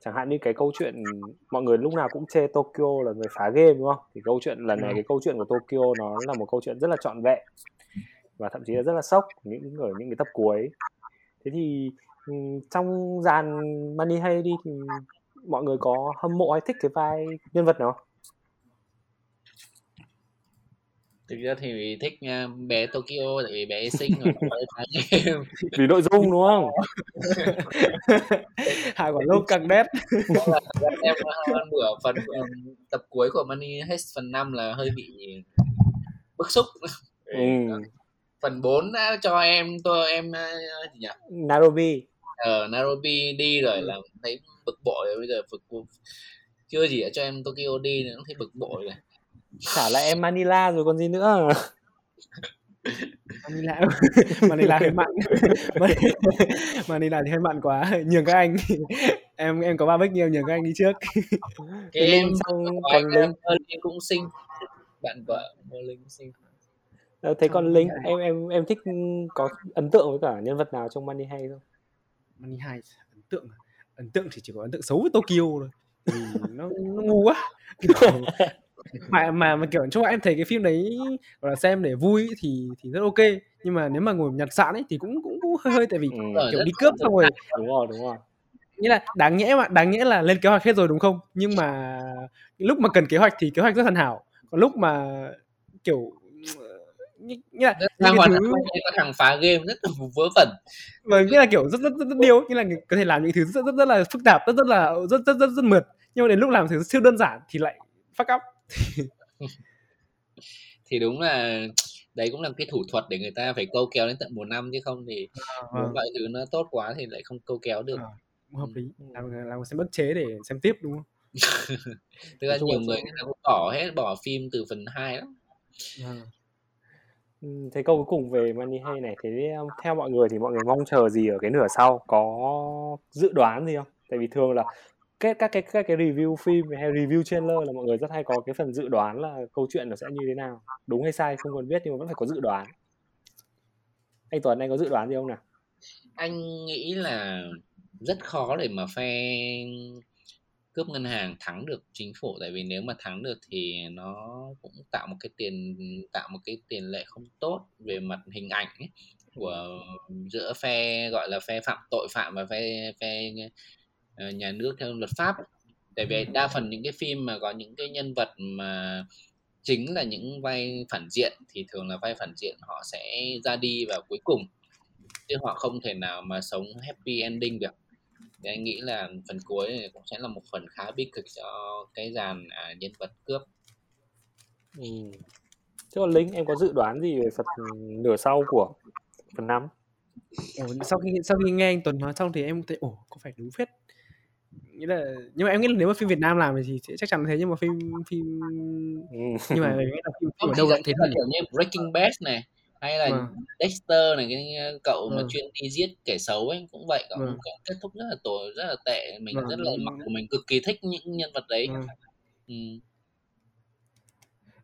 chẳng hạn như cái câu chuyện mọi người lúc nào cũng chê Tokyo là người phá game đúng không? Thì câu chuyện lần này cái câu chuyện của Tokyo nó là một câu chuyện rất là trọn vẹn và thậm chí là rất là sốc những ở những cái tập cuối. Thế thì trong dàn Money Heist đi thì mọi người có hâm mộ hay thích cái vai nhân vật nào thực ra thì thích uh, bé Tokyo tại vì bé xinh rồi vì nội dung đúng không? Hai quả lúc càng đét. Em bữa phần tập cuối của Money Heist phần 5 là hơi bị bức xúc. Ừ. phần 4 đã cho em tôi em gì nhỉ? Nairobi ờ Nairobi đi rồi ừ. là thấy bực bội. Rồi bây giờ bực chưa gì cho em Tokyo đi nữa thấy bực bội rồi trả lại em Manila rồi còn gì nữa? Manila. Manila hơi mặn. Manila thì hơi mặn quá. Nhường các anh. Em em có ba bách nhiều nhường các anh đi trước. Cái em xong còn lên cũng xinh. Bạn vợ mua linh xinh. Ờ, thế còn Linh em em em thích có ấn tượng với cả nhân vật nào trong Money hay không? Money Heist ấn tượng à? ấn tượng thì chỉ có ấn tượng xấu với Tokyo thôi. Vì nó, nó ngu quá mà mà mà kiểu chung em thấy cái phim đấy gọi là xem để vui thì thì rất ok. Nhưng mà nếu mà ngồi nhặt sạn ấy thì cũng cũng, cũng hơi hơi tại vì Ừ, kiểu đi cướp xong rồi đúng rồi đúng rồi. nghĩa là đáng nhẽ mà đáng nhẽ là lên kế hoạch hết rồi đúng không? Nhưng mà lúc mà cần kế hoạch thì kế hoạch rất hoàn hảo. Còn lúc mà kiểu như, như là những cái thứ thằng phá game rất là vớ vẩn. Và nghĩa là kiểu rất rất rất, rất điêu như là có thể làm những thứ rất rất rất là phức tạp rất rất là rất rất rất, rất mượt. Nhưng mà đến lúc làm thứ siêu đơn giản thì lại fuck up thì đúng là đấy cũng là cái thủ thuật để người ta phải câu kéo đến tận mùa năm chứ không thì Vâng, mọi thứ nó tốt quá thì lại không câu kéo được cũng hợp lý Ừ. làm làm xem bức chế để xem tiếp đúng không thực ra Nói chung nhiều là người người ta cũng bỏ hết bỏ phim từ phần 2 lắm. Ừ, Thế câu cuối cùng về Money hay này, thế um, theo mọi người thì mọi người mong chờ gì ở cái nửa sau? Có dự đoán gì không? Tại vì thường là kết các cái các cái review phim hay review trailer là mọi người rất hay có cái phần dự đoán là câu chuyện nó sẽ như thế nào. Đúng hay sai không cần biết nhưng mà vẫn phải có dự đoán. Anh Tuấn anh có dự đoán gì không nào? anh nghĩ là rất khó để mà phe cướp ngân hàng thắng được chính phủ tại vì nếu mà thắng được thì nó cũng tạo một cái tiền tạo một cái tiền lệ không tốt về mặt hình ảnh ấy, của giữa phe gọi là phe phạm tội phạm và phe phe nhà nước theo luật pháp ấy. tại vì đa phần những cái phim mà có những cái nhân vật mà chính là những vai phản diện thì thường là vai phản diện họ sẽ ra đi vào cuối cùng chứ họ không thể nào mà sống happy ending được thì anh nghĩ là phần cuối này cũng sẽ là một phần khá bi kịch cho cái dàn à, nhân vật cướp Ừ. Chứ còn Linh em có dự đoán gì về phần nửa sau của phần 5? Ồ, sau khi sau khi nghe anh Tuấn nói xong thì em thấy ồ có phải đúng phết nghĩa là nhưng mà em nghĩ là nếu mà phim Việt Nam làm thì sẽ chắc chắn là thế nhưng mà phim phim Ừ. nhưng mà nghĩ là phim, phim ở đâu cũng thế là kiểu như Breaking Bad này hay là Vâng. Dexter này cái cậu mà Vâng. chuyên đi giết kẻ xấu ấy cũng vậy cậu Vâng. cũng kết thúc rất là tồi rất là tệ mình Vâng, rất là mặc của mình cực kỳ thích những nhân vật đấy Vâng. ừ.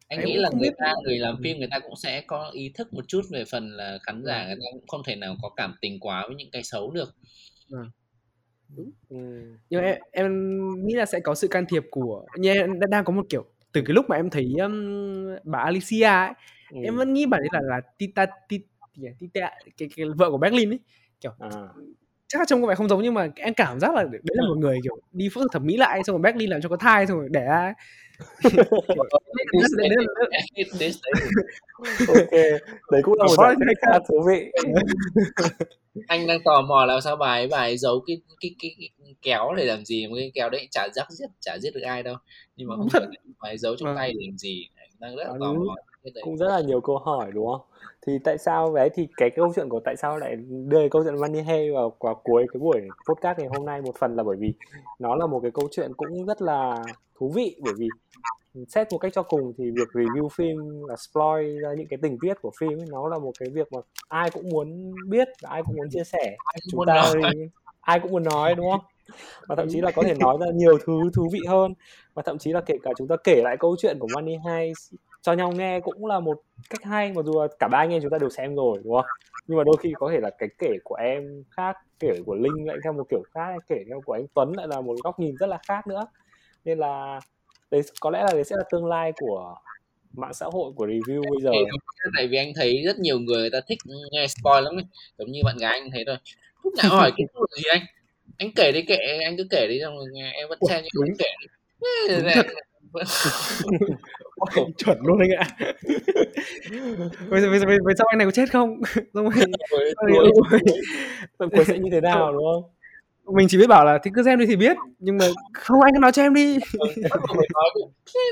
anh Em nghĩ là người biết. ta người làm Ừ. phim người ta cũng sẽ có ý thức một chút về phần là khán giả Vâng. người ta cũng không thể nào có cảm tình quá với những cái xấu được Ừ. nhưng em, em nghĩ là sẽ có sự can thiệp của như em đã đang có một kiểu từ cái lúc mà em thấy um, bà Alicia ấy, Ừ. em vẫn nghĩ bà ấy là là Tita Tita, Tita cái, cái vợ của Berlin ấy. À. chắc là trông có vẻ không giống nhưng mà em cảm giác là đấy là một người kiểu đi phẫu thuật thẩm mỹ lại xong rồi Berlin làm cho có thai xong rồi đẻ ra ok đấy cũng là một giải thích khá thú vị anh đang tò mò là sao bà ấy bà ấy giấu cái cái cái, cái kéo để làm gì cái kéo đấy chả giết giết chả giết được ai đâu. Nhưng mà không biết bà ấy giấu trong Vâng. tay để làm gì đang rất là À, tò mò cũng rất là nhiều câu hỏi đúng không? Thì tại sao đấy thì cái câu chuyện của tại sao lại đưa câu chuyện Money Hay vào, vào cuối cái buổi podcast ngày hôm nay một phần là bởi vì nó là một cái câu chuyện cũng rất là thú vị bởi vì xét một cách cho cùng thì việc review phim là spoil ra những cái tình tiết của phim ấy, nó là một cái việc mà ai cũng muốn biết và ai cũng muốn chia sẻ. Chúng ta nói. ai cũng muốn nói đúng không? Và thậm chí là có thể nói ra nhiều thứ thú vị hơn. Và thậm chí là kể cả chúng ta kể lại câu chuyện của Money Heist cho nhau nghe cũng là một cách hay mặc dù cả ba anh em chúng ta đều xem rồi đúng không? Nhưng mà đôi khi có thể là cái kể của em khác kể của Linh lại theo một kiểu khác kể theo của anh Tuấn lại là một góc nhìn rất là khác nữa. Nên là đấy có lẽ là đấy sẽ là tương lai của mạng xã hội của review bây giờ. Tại vì anh thấy rất nhiều người người ta thích nghe spoil lắm ấy. giống như bạn gái anh thấy rồi lúc nào hỏi cái câu gì anh? Anh kể đi kệ anh cứ kể đi xong rồi nghe em vẫn xem nhưng anh kể đi. Chuẩn luôn anh ạ. Bây giờ bây giờ bây giờ anh này có chết không? Xong rồi, cuối sẽ như thế nào đúng không mình chỉ biết bảo là thì cứ xem đi thì biết nhưng mà không anh cứ nói cho em đi.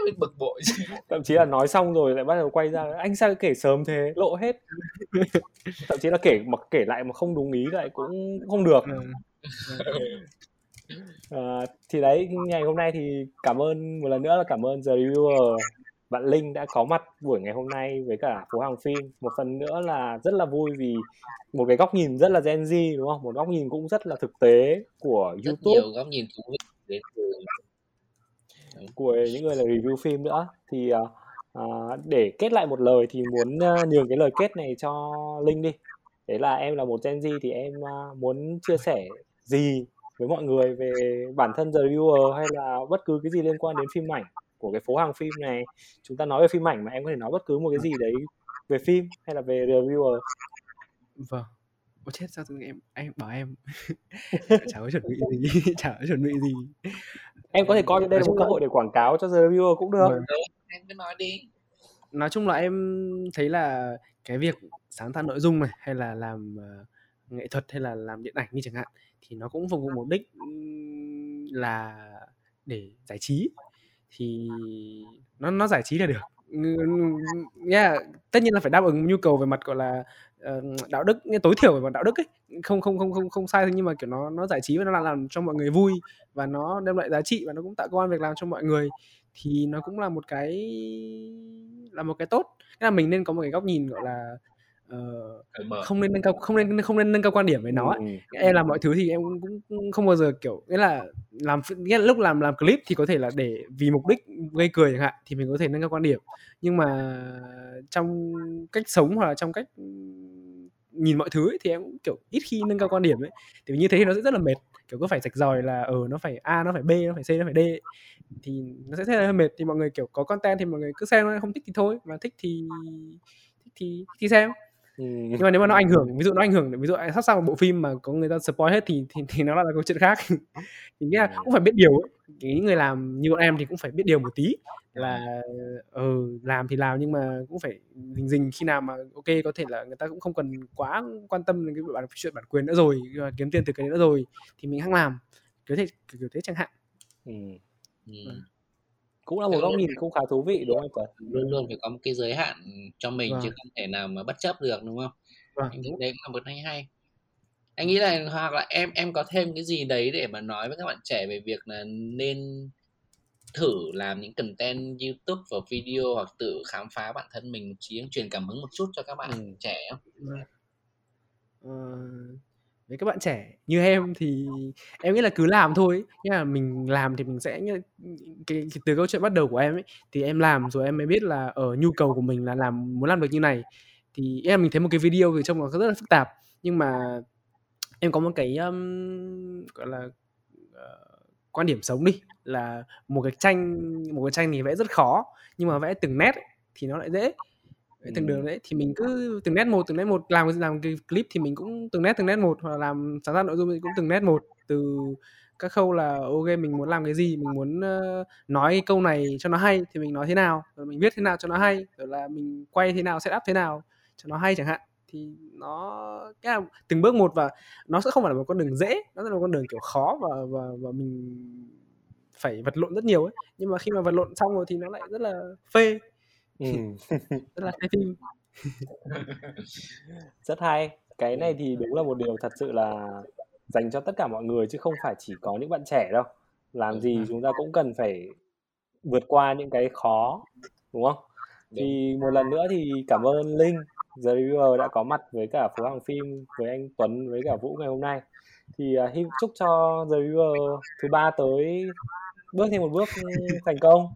Mình bực bội. Thậm chí là nói xong rồi lại bắt đầu quay ra anh sao kể sớm thế? Lộ hết. Thậm chí là kể mà kể lại mà không đúng ý lại cũng không được. Ừ. Ờ, thì đấy ngày hôm nay thì cảm ơn một lần nữa là cảm ơn The Reviewer bạn Linh đã có mặt buổi ngày hôm nay với cả phố hàng phim. Một phần nữa là rất là vui vì một cái góc nhìn rất là Gen Z đúng không? Một góc nhìn cũng rất là thực tế của rất YouTube. nhiều góc nhìn thú vị đến từ của những người là review phim nữa. Thì uh, à, để kết lại một lời thì muốn uh, nhường cái lời kết này cho linh đi. Đấy là em là một Gen Z thì em uh, muốn chia sẻ gì với mọi người về bản thân The Reviewer hay là bất cứ cái gì liên quan đến phim ảnh của cái phố hàng phim này. Chúng ta nói về phim ảnh mà em có thể nói bất cứ một cái gì đấy về phim hay là về reviewer vâng. Ôi chết sao tự em em bảo em. Chả có chuẩn bị gì chả có chuẩn bị gì. Em có thể coi đây là một cơ hội để quảng cáo cho The Reviewer cũng được. Vâng. em cứ nói đi. Nói chung là em thấy là cái việc sáng tạo nội dung này hay là làm uh, nghệ thuật hay là làm điện ảnh như chẳng hạn thì nó cũng phục vụ mục đích là để giải trí thì nó nó giải trí là được. Yeah, tất nhiên là phải đáp ứng nhu cầu về mặt gọi là uh, đạo đức tối thiểu về mặt đạo đức ấy. Không không không không không sai nhưng mà kiểu nó nó giải trí và nó làm, làm cho mọi người vui và nó đem lại giá trị và nó cũng tạo công an việc làm cho mọi người thì nó cũng là một cái là một cái tốt. Thế là mình nên có một cái góc nhìn gọi là uh, không nên nâng cao không nên không nên nâng cao quan điểm về nó ấy. Ừ. em làm mọi thứ thì em cũng, cũng không bao giờ kiểu nghĩa là làm nghĩa là lúc làm làm clip thì có thể là để vì mục đích gây cười chẳng hạn thì mình có thể nâng cao quan điểm. Nhưng mà trong cách sống hoặc là trong cách nhìn mọi thứ ấy, thì em cũng kiểu ít khi nâng cao quan điểm ấy. Thì như thế thì nó sẽ rất là mệt kiểu cứ phải rạch ròi là ở ờ, nó phải a nó phải b nó phải c nó phải d thì nó sẽ rất là mệt. Thì mọi người kiểu có content thì mọi người cứ xem không thích thì thôi mà thích thì thích thì thì xem Ừ. nhưng mà nếu mà nó ảnh hưởng ví dụ nó ảnh hưởng ví dụ sắp sang một bộ phim mà có người ta spoil hết thì thì, thì nó là câu chuyện khác thì nghĩa là cũng phải biết điều những người làm như bọn em thì cũng phải biết điều một tí là ừ, làm thì làm nhưng mà cũng phải dình dình khi nào mà ok có thể là người ta cũng không cần quá quan tâm đến cái bản chuyện bản quyền nữa rồi kiếm tiền từ cái nữa rồi thì mình hăng làm kiểu thế kiểu thế chẳng hạn ừ. Ừ. Cũng là một góc nhìn cũng khá thú vị đúng không Tuấn? Luôn luôn phải có một cái giới hạn cho mình vâng. chứ không thể nào mà bất chấp được đúng không? Vâng. Anh nghĩ đấy cũng là một hay hay. Anh nghĩ là hoặc là em em có thêm cái gì đấy để mà nói với các bạn trẻ về việc là nên thử làm những content YouTube và video hoặc tự khám phá bản thân mình một chí truyền cảm hứng một chút cho các bạn ừ. trẻ không? Vâng. Ờ, với các bạn trẻ. Như em thì em nghĩ là cứ làm thôi nhưng mà mình làm thì mình sẽ cái, cái từ câu chuyện bắt đầu của em ấy thì em làm rồi em mới biết là ở nhu cầu của mình là làm muốn làm được như này. Thì em mình thấy một cái video thì trông nó rất là phức tạp. Nhưng mà em có một cái um, gọi là uh, quan điểm sống đi là một cái tranh một cái tranh thì vẽ rất khó nhưng mà vẽ từng nét ấy, thì nó lại dễ từng đường đấy thì mình cứ từng nét một từng nét một làm làm cái clip thì mình cũng từng nét từng nét một hoặc làm sáng tạo nội dung thì cũng từng nét một từ các khâu là ok mình muốn làm cái gì mình muốn uh, nói câu này cho nó hay thì mình nói thế nào rồi mình viết thế nào cho nó hay rồi là mình quay thế nào setup thế nào cho nó hay chẳng hạn. Thì nó cái là từng bước một và nó sẽ không phải là một con đường dễ nó sẽ là một con đường kiểu khó và và và mình phải vật lộn rất nhiều ấy. Nhưng mà khi mà vật lộn xong rồi thì nó lại rất là phê Ừ. rất là hay phim. Rất hay. Cái này thì đúng là một điều thật sự là dành cho tất cả mọi người chứ không phải chỉ có những bạn trẻ đâu. Làm gì chúng ta cũng cần phải vượt qua những cái khó đúng không? Thì một lần nữa thì cảm ơn linh. The Reviewer đã có mặt với cả phố hàng phim với anh Tuấn với cả Vũ ngày hôm nay. Thì uh, hy chúc cho The Reviewer thứ ba tới bước thêm một bước thành công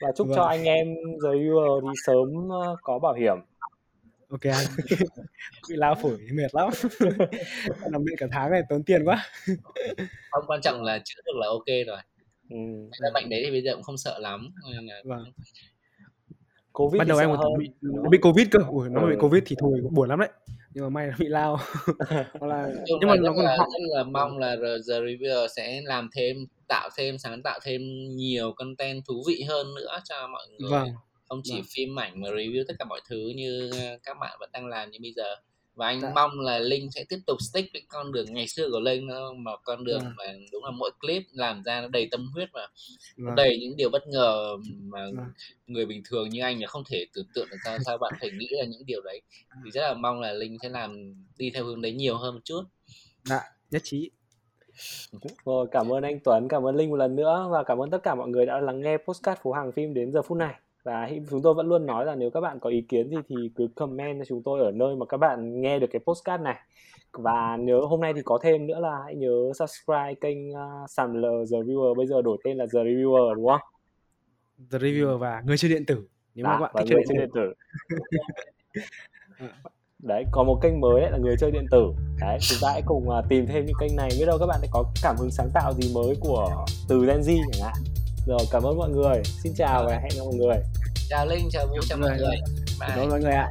và chúc vâng. cho anh em The Viewer thì sớm ờ, có bảo hiểm. Ok anh. Bị lao phổi mệt lắm. Nằm bệnh cả tháng này tốn tiền quá. Không quan trọng là chữa được là ok rồi. Ừ. là bệnh đấy thì bây giờ cũng không sợ lắm. Vâng. covid bắt đầu em còn bị, bị covid cơ. Ủa, nó ừ. bị covid thì thôi buồn lắm đấy nhưng mà may là bị lao là nhưng mà nó còn là, rất là mong là The Reviewer sẽ làm thêm tạo thêm sáng tạo thêm nhiều content thú vị hơn nữa cho mọi người vâng. không chỉ vâng. phim ảnh mà review tất cả mọi thứ như các bạn vẫn đang làm như bây giờ và anh Đã. Dạ. mong là linh sẽ tiếp tục stick với con đường ngày xưa của linh mà con đường vâng. mà đúng là mỗi clip làm ra nó đầy tâm huyết và vâng. đầy những điều bất ngờ mà vâng. người bình thường như anh là không thể tưởng tượng được sao sao bạn phải nghĩ là những điều đấy thì rất là mong là linh sẽ làm đi theo hướng đấy nhiều hơn một chút Đã, dạ, nhất trí rồi, cảm ơn anh Tuấn, cảm ơn Linh một lần nữa và cảm ơn tất cả mọi người đã lắng nghe postcard phố hàng phim đến giờ phút này và chúng tôi vẫn luôn nói là nếu các bạn có ý kiến gì thì cứ comment cho chúng tôi ở nơi mà các bạn nghe được cái postcard này. Và nhớ hôm nay thì có thêm nữa là hãy nhớ subscribe kênh uh, sàm the reviewer. Bây giờ đổi tên là the reviewer đúng không? The reviewer và người chơi điện tử. Nếu mà dạ, các bạn thích chơi điện, điện tử, ừ. đấy có một kênh mới ấy, là người chơi điện tử. Đấy chúng ta hãy cùng à, tìm thêm những kênh này. Biết đâu các bạn sẽ có cảm hứng sáng tạo gì mới của từ Gen Z chẳng hạn rồi cảm ơn mọi người. Xin chào và hẹn gặp mọi người. Chào linh chào vũ chào mọi người. chào mọi người ạ.